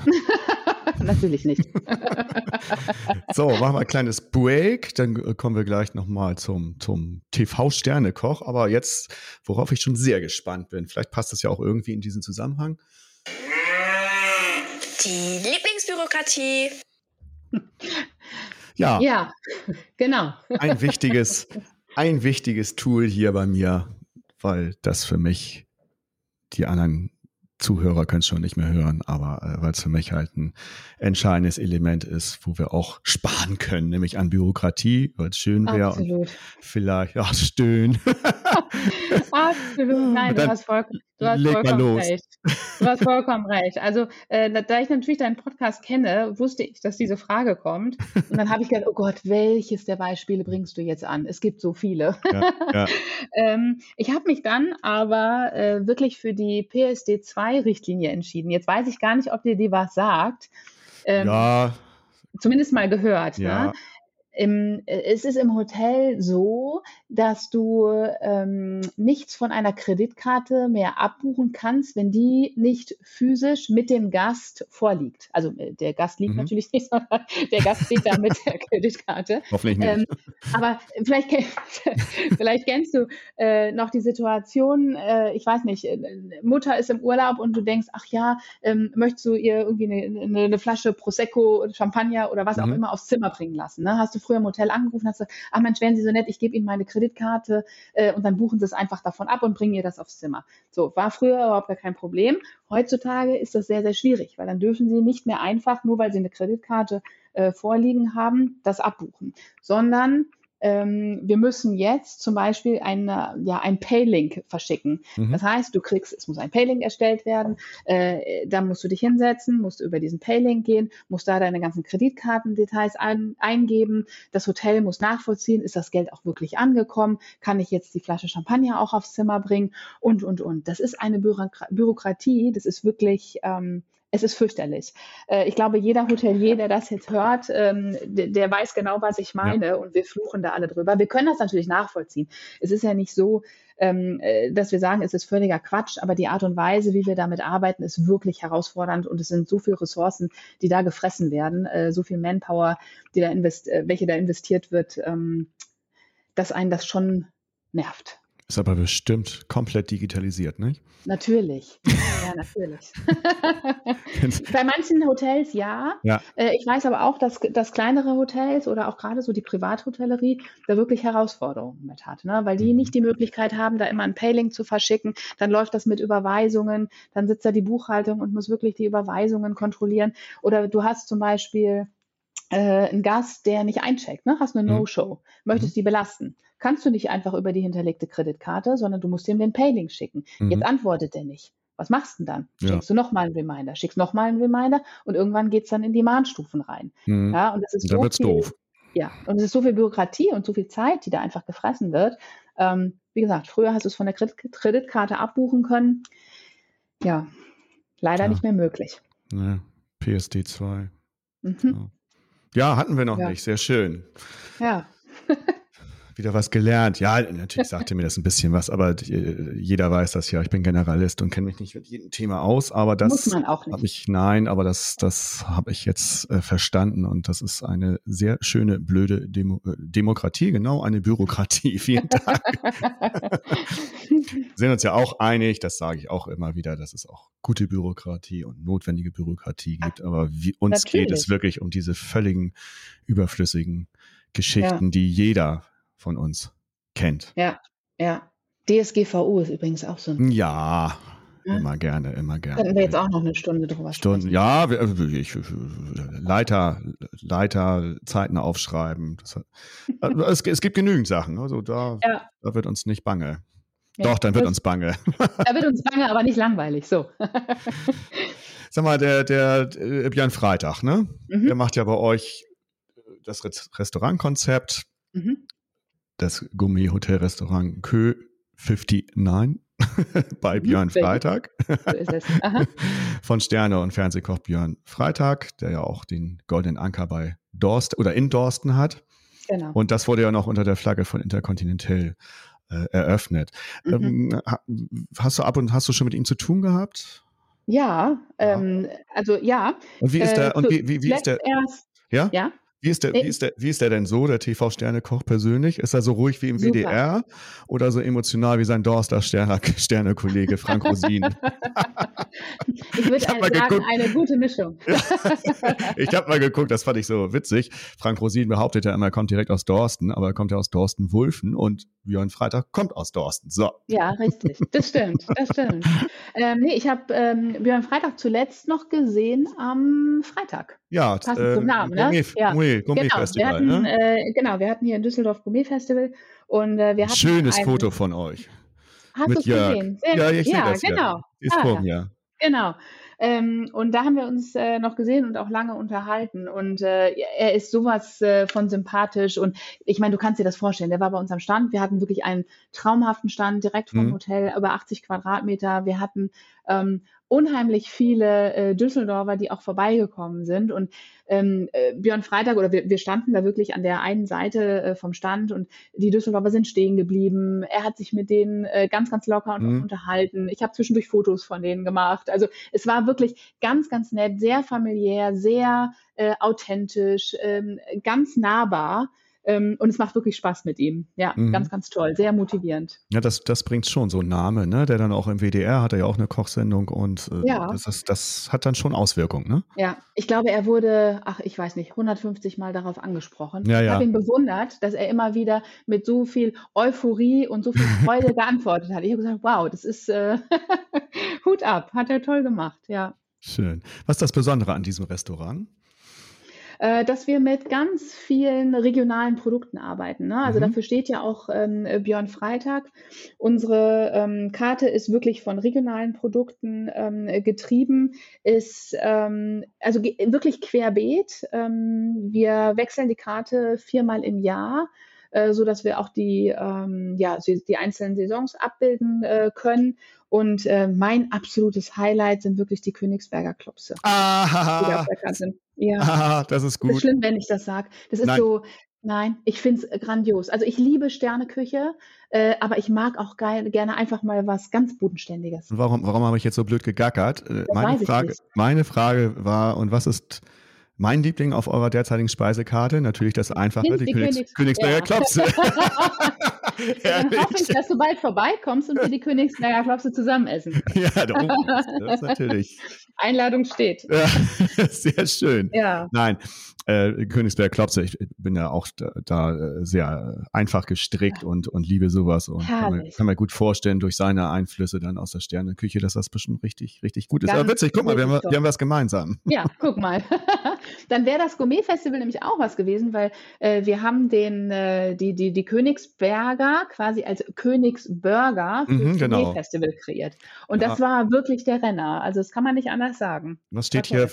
Natürlich nicht. so, machen wir ein kleines Break, dann äh, kommen wir gleich nochmal zum, zum TV-Sternekoch. Aber jetzt, worauf ich schon sehr gespannt bin, vielleicht passt das ja auch irgendwie in diesen Zusammenhang. Die Lieblingsbürokratie. Ja. Ja, genau. Ein wichtiges, ein wichtiges Tool hier bei mir, weil das für mich die anderen Zuhörer können es schon nicht mehr hören, aber äh, weil es für mich halt ein entscheidendes Element ist, wo wir auch sparen können, nämlich an Bürokratie, weil es schön wäre und vielleicht ja, stöhnen. Absolut, nein, du hast, voll, du hast vollkommen recht. Du hast vollkommen recht. Also, äh, da ich natürlich deinen Podcast kenne, wusste ich, dass diese Frage kommt. Und dann habe ich gedacht, oh Gott, welches der Beispiele bringst du jetzt an? Es gibt so viele. Ja, ja. ähm, ich habe mich dann aber äh, wirklich für die PSD 2 Richtlinie entschieden. Jetzt weiß ich gar nicht, ob dir die was sagt. Ähm, ja. Zumindest mal gehört. Ja. Ne? Im, äh, es ist im Hotel so, dass du ähm, nichts von einer Kreditkarte mehr abbuchen kannst, wenn die nicht physisch mit dem Gast vorliegt. Also äh, der Gast liegt mhm. natürlich nicht, sondern der Gast steht da mit der Kreditkarte. Hoffentlich nicht. Ähm, aber vielleicht, vielleicht kennst du äh, noch die Situation, äh, ich weiß nicht, äh, Mutter ist im Urlaub und du denkst, ach ja, ähm, möchtest du ihr irgendwie eine, eine, eine Flasche Prosecco, Champagner oder was mhm. auch immer aufs Zimmer bringen lassen? Ne? Hast du früher im Hotel angerufen, hast gesagt, ach Mensch, wären Sie so nett, ich gebe Ihnen meine Kreditkarte äh, und dann buchen Sie es einfach davon ab und bringen ihr das aufs Zimmer. So, war früher überhaupt gar kein Problem. Heutzutage ist das sehr, sehr schwierig, weil dann dürfen Sie nicht mehr einfach, nur weil Sie eine Kreditkarte äh, vorliegen haben, das abbuchen, sondern ähm, wir müssen jetzt zum Beispiel eine, ja, ein Paylink verschicken. Mhm. Das heißt, du kriegst, es muss ein Paylink erstellt werden, äh, da musst du dich hinsetzen, musst über diesen Paylink gehen, musst da deine ganzen Kreditkartendetails ein, eingeben. Das Hotel muss nachvollziehen, ist das Geld auch wirklich angekommen? Kann ich jetzt die Flasche Champagner auch aufs Zimmer bringen? Und, und, und. Das ist eine Bürokratie, das ist wirklich, ähm, es ist fürchterlich. Äh, ich glaube, jeder Hotelier, der das jetzt hört, ähm, der, weiß genau, was ich meine ja. und wir fluchen da alle drüber. Wir können das natürlich nachvollziehen. Es ist ja nicht so, ähm, äh, dass wir sagen, es ist völliger Quatsch, aber die Art und Weise, wie wir damit arbeiten, ist wirklich herausfordernd und es sind so viele Ressourcen, die da gefressen werden, äh, so viel Manpower, die da invest welche da investiert wird, ähm, dass einen das schon nervt. Ist aber bestimmt komplett digitalisiert, nicht? Natürlich. Ja, natürlich. Bei manchen Hotels ja. ja. Äh, ich weiß aber auch, dass, dass kleinere Hotels oder auch gerade so die Privathotellerie da wirklich Herausforderungen mit hat, ne? weil die mhm. nicht die Möglichkeit haben, da immer ein Payling zu verschicken. Dann läuft das mit Überweisungen. Dann sitzt da die Buchhaltung und muss wirklich die Überweisungen kontrollieren. Oder du hast zum Beispiel äh, einen Gast, der nicht eincheckt, ne? hast eine mhm. No-Show, möchtest mhm. die belasten kannst du nicht einfach über die hinterlegte Kreditkarte, sondern du musst ihm den Paylink schicken. Mhm. Jetzt antwortet er nicht. Was machst du denn dann? Ja. Schickst du nochmal einen Reminder, schickst nochmal einen Reminder und irgendwann geht es dann in die Mahnstufen rein. Mhm. Ja, und das ist so viel, doof. Ja, und es ist so viel Bürokratie und so viel Zeit, die da einfach gefressen wird. Ähm, wie gesagt, früher hast du es von der Kreditkarte abbuchen können. Ja, leider ja. nicht mehr möglich. Ja, PSD 2. Mhm. Ja, hatten wir noch ja. nicht. Sehr schön. Ja. wieder was gelernt. Ja, natürlich sagte mir das ein bisschen was, aber jeder weiß das ja. Ich bin Generalist und kenne mich nicht mit jedem Thema aus, aber das habe ich nein, aber das das habe ich jetzt äh, verstanden und das ist eine sehr schöne blöde Demo, äh, Demokratie, genau eine Bürokratie. Vielen Dank. Wir sind uns ja auch einig, das sage ich auch immer wieder, dass es auch gute Bürokratie und notwendige Bürokratie gibt, aber wie, uns natürlich. geht es wirklich um diese völligen überflüssigen Geschichten, ja. die jeder von uns kennt. Ja, ja. DSGVO ist übrigens auch so ein. Ja, immer gerne, immer gerne. Könnten wir jetzt auch noch eine Stunde drüber Stunden, sprechen. Ja, ich, Leiter, Leiter, Zeiten aufschreiben. Das, also es, es, gibt genügend Sachen. Also da, ja. da wird uns nicht bange. Ja, Doch, dann wird uns bange. Da wird uns bange, aber nicht langweilig. So. Sag mal, der, der, der äh, Björn Freitag, ne? Mhm. Der macht ja bei euch das Restaurantkonzept. Mhm das Gourmet-Hotel-Restaurant Kö 59 bei Björn Freitag. Von Sterne und Fernsehkoch Björn Freitag, der ja auch den Goldenen Anker bei Dorst oder in Dorsten hat. Genau. Und das wurde ja noch unter der Flagge von Intercontinental äh, eröffnet. Mhm. Ähm, hast du ab und hast du schon mit ihm zu tun gehabt? Ja, ähm, also ja. Und wie ist der? Äh, und wie, wie, wie ist der? Erst, ja? Ja. Wie ist, der, wie, ist der, wie ist der denn so, der TV-Sternekoch persönlich? Ist er so ruhig wie im Super. WDR oder so emotional wie sein Dorster Sterne-Kollege Frank Rosin? ich würde sagen, geguckt. eine gute Mischung. ich habe mal geguckt, das fand ich so witzig. Frank Rosin behauptet ja immer, er kommt direkt aus Dorsten, aber er kommt ja aus Dorsten-Wulfen und Björn Freitag kommt aus Dorsten. So. Ja, richtig. Das stimmt. Das stimmt. ähm, nee, ich habe ähm, Björn Freitag zuletzt noch gesehen am Freitag. Ja, Passend äh, zum Namen, ne? Ja. Gourmet, Gourmet genau, Festival. Wir hatten, ne? äh, genau, wir hatten hier in Düsseldorf Gourmet Festival und äh, wir hatten schönes ein, Foto von euch. Hast du es gesehen? Sehr ja, ich ja, das genau. Ja. Ist ah, vor mir. Genau. Ähm, und da haben wir uns äh, noch gesehen und auch lange unterhalten. Und äh, er ist sowas äh, von sympathisch. Und ich meine, du kannst dir das vorstellen. Der war bei uns am Stand. Wir hatten wirklich einen traumhaften Stand direkt vom mhm. Hotel, über 80 Quadratmeter. Wir hatten ähm, unheimlich viele äh, Düsseldorfer, die auch vorbeigekommen sind. Und ähm, äh, Björn Freitag, oder wir, wir standen da wirklich an der einen Seite äh, vom Stand und die Düsseldorfer sind stehen geblieben. Er hat sich mit denen äh, ganz, ganz locker und mhm. unterhalten. Ich habe zwischendurch Fotos von denen gemacht. Also es war wirklich ganz, ganz nett, sehr familiär, sehr äh, authentisch, ähm, ganz nahbar. Ähm, und es macht wirklich Spaß mit ihm. Ja, mhm. ganz, ganz toll, sehr motivierend. Ja, das, das bringt schon so einen Namen, ne? Der dann auch im WDR hat er ja auch eine Kochsendung und äh, ja. das, ist, das hat dann schon Auswirkungen, ne? Ja, ich glaube, er wurde, ach, ich weiß nicht, 150 Mal darauf angesprochen. Ja, ich ja. habe ihn bewundert, dass er immer wieder mit so viel Euphorie und so viel Freude geantwortet hat. Ich habe gesagt, wow, das ist äh, Hut ab, hat er toll gemacht, ja. Schön. Was ist das Besondere an diesem Restaurant? Äh, dass wir mit ganz vielen regionalen Produkten arbeiten. Ne? Also mhm. dafür steht ja auch ähm, Björn Freitag. Unsere ähm, Karte ist wirklich von regionalen Produkten ähm, getrieben, ist ähm, also wirklich querbeet. Ähm, wir wechseln die Karte viermal im Jahr äh, so dass wir auch die, ähm, ja, die einzelnen Saisons abbilden äh, können. Und äh, mein absolutes Highlight sind wirklich die Königsberger Klopse. Aha. Ja. Aha, das ist gut. Das ist schlimm, wenn ich das sage. Das ist Nein. so, Nein, ich finde es grandios. Also ich liebe Sterneküche, äh, aber ich mag auch geil, gerne einfach mal was ganz Bodenständiges. Warum, warum habe ich jetzt so blöd gegackert? Äh, meine, Frage, meine Frage war, und was ist mein Liebling auf eurer derzeitigen Speisekarte? Natürlich das Einfache, die, die Königs Königs Königsberger ja. Klopse. Dann hoffe ich, dass du bald vorbeikommst und wir die Königsberger Klopse zusammen essen. Ja, das ist natürlich. Einladung steht. Ja, sehr schön. Ja. Nein, äh, Königsberg Klopse, ich bin ja auch da, da äh, sehr einfach gestrickt und, und liebe sowas und kann mir, kann mir, gut vorstellen, durch seine Einflüsse dann aus der Sterneküche, dass das bestimmt richtig, richtig gut ist. Ganz Aber witzig, guck mal, wir haben, wir haben was gemeinsam. Ja, guck mal. dann wäre das Gourmet-Festival nämlich auch was gewesen, weil äh, wir haben den, äh, die, die, die Königsberger quasi als Königsburger für mhm, das genau. Gourmet-Festival kreiert. Und ja. das war wirklich der Renner. Also das kann man nicht anders sagen. Das steht hier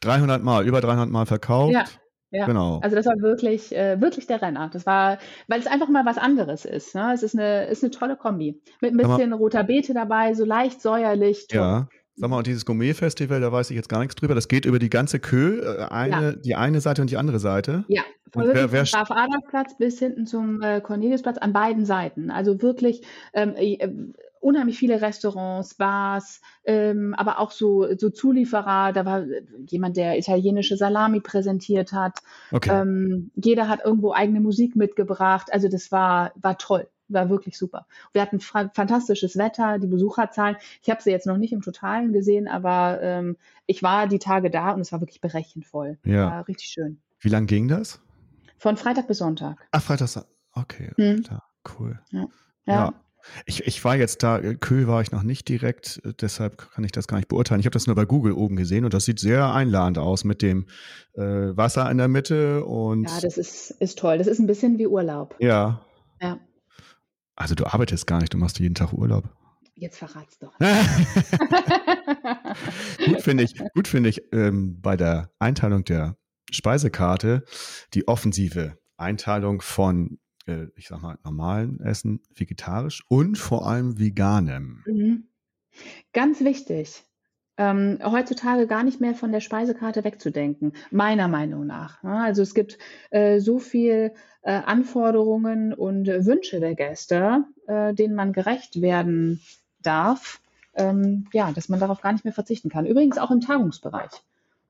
300 Mal, über 300 Mal verkauft. Ja. Ja. Genau. Also das war wirklich, äh, wirklich der Renner. Das war, weil es einfach mal was anderes ist. Ne? Es ist eine, ist eine tolle Kombi. Mit ein bisschen roter Beete dabei, so leicht säuerlich. Toll. Ja. Sag mal, und dieses Gourmet-Festival, da weiß ich jetzt gar nichts drüber. Das geht über die ganze Kö, äh, eine, ja. die eine Seite und die andere Seite. Ja, von wer, wer vom Graf-Adolf-Platz bis hinten zum äh, Corneliusplatz an beiden Seiten. Also wirklich ähm, äh, unheimlich viele Restaurants, Bars, ähm, aber auch so, so Zulieferer. Da war jemand, der italienische Salami präsentiert hat. Okay. Ähm, jeder hat irgendwo eigene Musik mitgebracht. Also das war, war toll. War wirklich super. Wir hatten fantastisches Wetter, die Besucherzahlen. Ich habe sie jetzt noch nicht im Totalen gesehen, aber ähm, ich war die Tage da und es war wirklich berechnet voll. Ja. War richtig schön. Wie lang ging das? Von Freitag bis Sonntag. Ach, Freitag, okay. Hm. Cool. ja. ja. ja. Ich, ich war jetzt da, äh, Kö war ich noch nicht direkt, äh, deshalb kann ich das gar nicht beurteilen. Ich habe das nur bei Google oben gesehen und das sieht sehr einladend aus mit dem äh, Wasser in der Mitte und. Ja, das ist, ist toll. Das ist ein bisschen wie Urlaub. Ja. Ja. Also du arbeitest gar nicht, du machst jeden Tag Urlaub. Jetzt verrat's doch. gut finde ich, gut finde ich ähm, bei der Einteilung der Speisekarte die offensive Einteilung von äh, ich sag mal, normalen Essen, vegetarisch und vor allem veganem. Mhm. Ganz wichtig. Ähm, heutzutage gar nicht mehr von der Speisekarte wegzudenken, meiner Meinung nach. Ja, also es gibt äh, so viel äh, Anforderungen und äh, Wünsche der Gäste, äh, denen man gerecht werden darf, ähm, ja, dass man darauf gar nicht mehr verzichten kann. Übrigens auch im Tagungsbereich.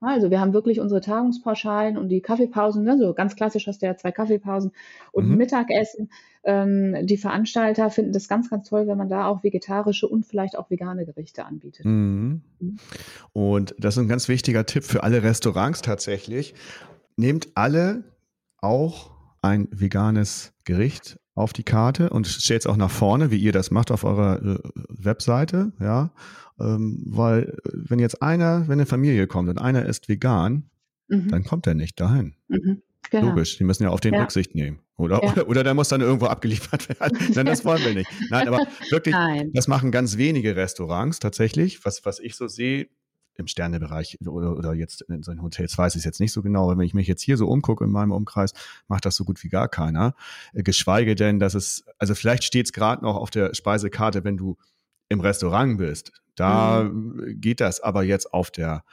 Also wir haben wirklich unsere Tagungspauschalen und die Kaffeepausen, ne? so ganz klassisch hast du ja zwei Kaffeepausen und mhm. Mittagessen. Ähm, die Veranstalter finden das ganz, ganz toll, wenn man da auch vegetarische und vielleicht auch vegane Gerichte anbietet. Mhm. Mhm. Und das ist ein ganz wichtiger Tipp für alle Restaurants tatsächlich. Nehmt alle auch ein veganes Gericht auf die Karte und stellt es auch nach vorne, wie ihr das macht auf eurer äh, Webseite, ja. Ähm, weil wenn jetzt einer, wenn eine Familie kommt und einer ist vegan, mhm. dann kommt er nicht dahin. Mhm. Genau. Logisch, die müssen ja auf den ja. Rücksicht nehmen. Oder? Ja. oder? Oder der muss dann irgendwo abgeliefert werden. Nein, das wollen wir nicht. Nein, aber wirklich, Nein. das machen ganz wenige Restaurants tatsächlich. Was, was ich so sehe, im Sternebereich oder, oder jetzt in solchen Hotels weiß ich es jetzt nicht so genau, aber wenn ich mich jetzt hier so umgucke in meinem Umkreis, macht das so gut wie gar keiner. Äh, geschweige denn, dass es, also vielleicht steht es gerade noch auf der Speisekarte, wenn du im Restaurant bist. Da mhm. geht das, aber jetzt auf der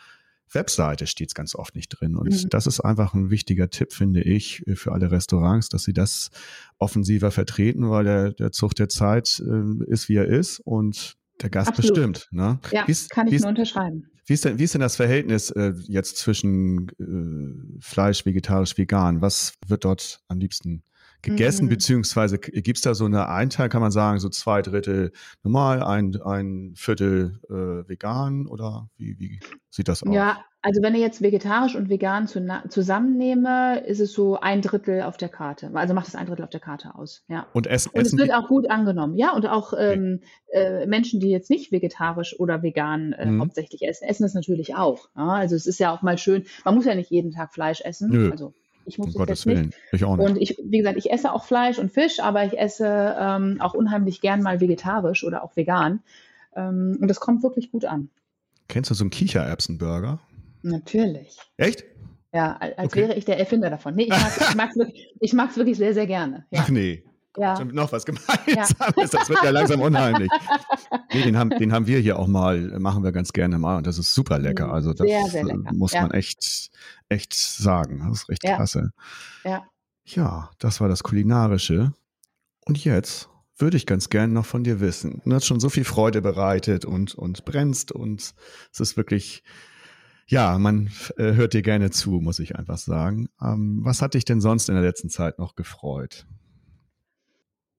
Webseite steht es ganz oft nicht drin. Und mhm. das ist einfach ein wichtiger Tipp, finde ich, für alle Restaurants, dass sie das offensiver vertreten, weil der, der Zug der Zeit äh, ist, wie er ist und der Gast Absolut. bestimmt. Ne? Ja, wie's, kann ich nur unterschreiben. Wie ist denn, wie ist denn das Verhältnis äh, jetzt zwischen äh, Fleisch, vegetarisch, vegan? Was wird dort am liebsten gegessen, mhm. beziehungsweise gibt es da so eine Einteil, kann man sagen, so zwei Drittel normal, ein, ein Viertel äh, vegan oder wie, wie sieht das aus? Ja, also wenn ich jetzt vegetarisch und vegan zu, zusammennehme, ist es so ein Drittel auf der Karte. Also macht es ein Drittel auf der Karte aus. Ja. Und, es, und es wird auch gut angenommen. Ja, und auch ähm, äh, Menschen, die jetzt nicht vegetarisch oder vegan äh, mhm. hauptsächlich essen, essen das natürlich auch. Ja? Also es ist ja auch mal schön. Man muss ja nicht jeden Tag Fleisch essen. Nö. Also ich muss um es jetzt Willen. nicht. Ich auch nicht. Und ich, wie gesagt, ich esse auch Fleisch und Fisch, aber ich esse ähm, auch unheimlich gern mal vegetarisch oder auch vegan. Ähm, und das kommt wirklich gut an. Kennst du so einen Kichererbsenburger? Natürlich. Echt? Ja, als okay. wäre ich der Erfinder davon. Nee, ich mag es wirklich, wirklich sehr, sehr gerne. Ja. Ach nee. Ja. Schon noch was Gemeinsames. Ja. Das wird ja langsam unheimlich. Nee, den, haben, den haben wir hier auch mal, machen wir ganz gerne mal und das ist super lecker. Mhm. Also das sehr, sehr lecker. muss ja. man echt, echt sagen. Das ist recht ja. klasse. Ja. Ja, das war das Kulinarische. Und jetzt würde ich ganz gerne noch von dir wissen. Du hast schon so viel Freude bereitet und, und brennst und es ist wirklich, ja, man äh, hört dir gerne zu, muss ich einfach sagen. Ähm, was hat dich denn sonst in der letzten Zeit noch gefreut?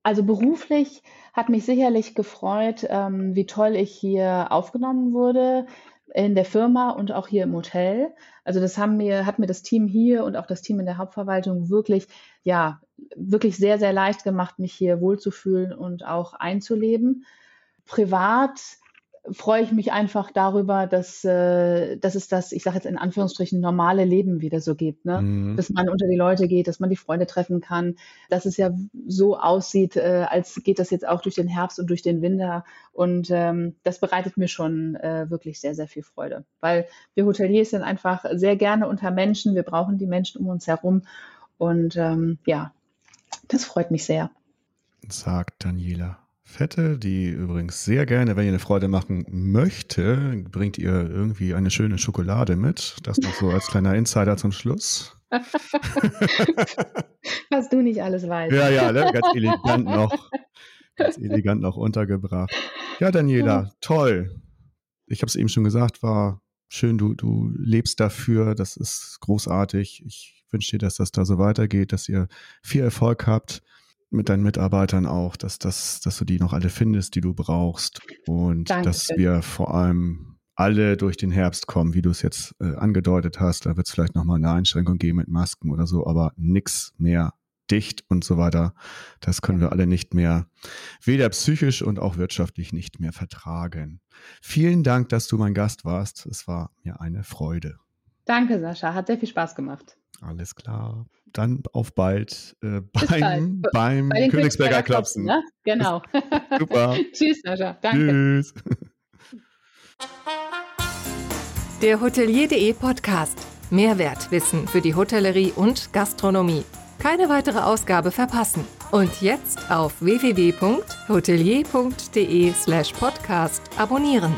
Also beruflich hat mich sicherlich gefreut, ähm, wie toll ich hier aufgenommen wurde in der Firma und auch hier im Hotel. Also das haben mir, hat mir das Team hier und auch das Team in der Hauptverwaltung wirklich, ja, wirklich sehr, sehr leicht gemacht, mich hier wohlzufühlen und auch einzuleben. Privat freue ich mich einfach darüber, dass, äh, dass es das, ich sage jetzt in Anführungsstrichen, normale Leben wieder so gibt. Ne? Mhm. Dass man unter die Leute geht, dass man die Freunde treffen kann, dass es ja so aussieht, äh, als geht das jetzt auch durch den Herbst und durch den Winter. Und ähm, das bereitet mir schon äh, wirklich sehr, sehr viel Freude. Weil wir Hoteliers sind einfach sehr gerne unter Menschen. Wir brauchen die Menschen um uns herum. Und ähm, ja, das freut mich sehr. Sagt Daniela. Fette, die übrigens sehr gerne, wenn ihr eine Freude machen möchte, bringt ihr irgendwie eine schöne Schokolade mit. Das noch so als kleiner Insider zum Schluss. Was du nicht alles weißt. Ja, ja, ne? ganz elegant noch. Ganz elegant noch untergebracht. Ja, Daniela, toll. Ich habe es eben schon gesagt, war schön, du, du lebst dafür. Das ist großartig. Ich wünsche dir, dass das da so weitergeht, dass ihr viel Erfolg habt mit deinen Mitarbeitern auch, dass, dass, dass du die noch alle findest, die du brauchst. Und Dankeschön. dass wir vor allem alle durch den Herbst kommen, wie du es jetzt äh, angedeutet hast. Da wird es vielleicht nochmal eine Einschränkung geben mit Masken oder so, aber nichts mehr dicht und so weiter. Das können wir alle nicht mehr, weder psychisch und auch wirtschaftlich nicht mehr vertragen. Vielen Dank, dass du mein Gast warst. Es war mir eine Freude. Danke, Sascha. Hat sehr viel Spaß gemacht. Alles klar. Dann auf bald äh, beim, beim Bei Königsberger Klapsen. Ne? Genau. Super. Tschüss, Sascha. Danke. Tschüss. Der Hotelier.de Podcast. Mehrwertwissen für die Hotellerie und Gastronomie. Keine weitere Ausgabe verpassen. Und jetzt auf www.hotelier.de slash podcast abonnieren.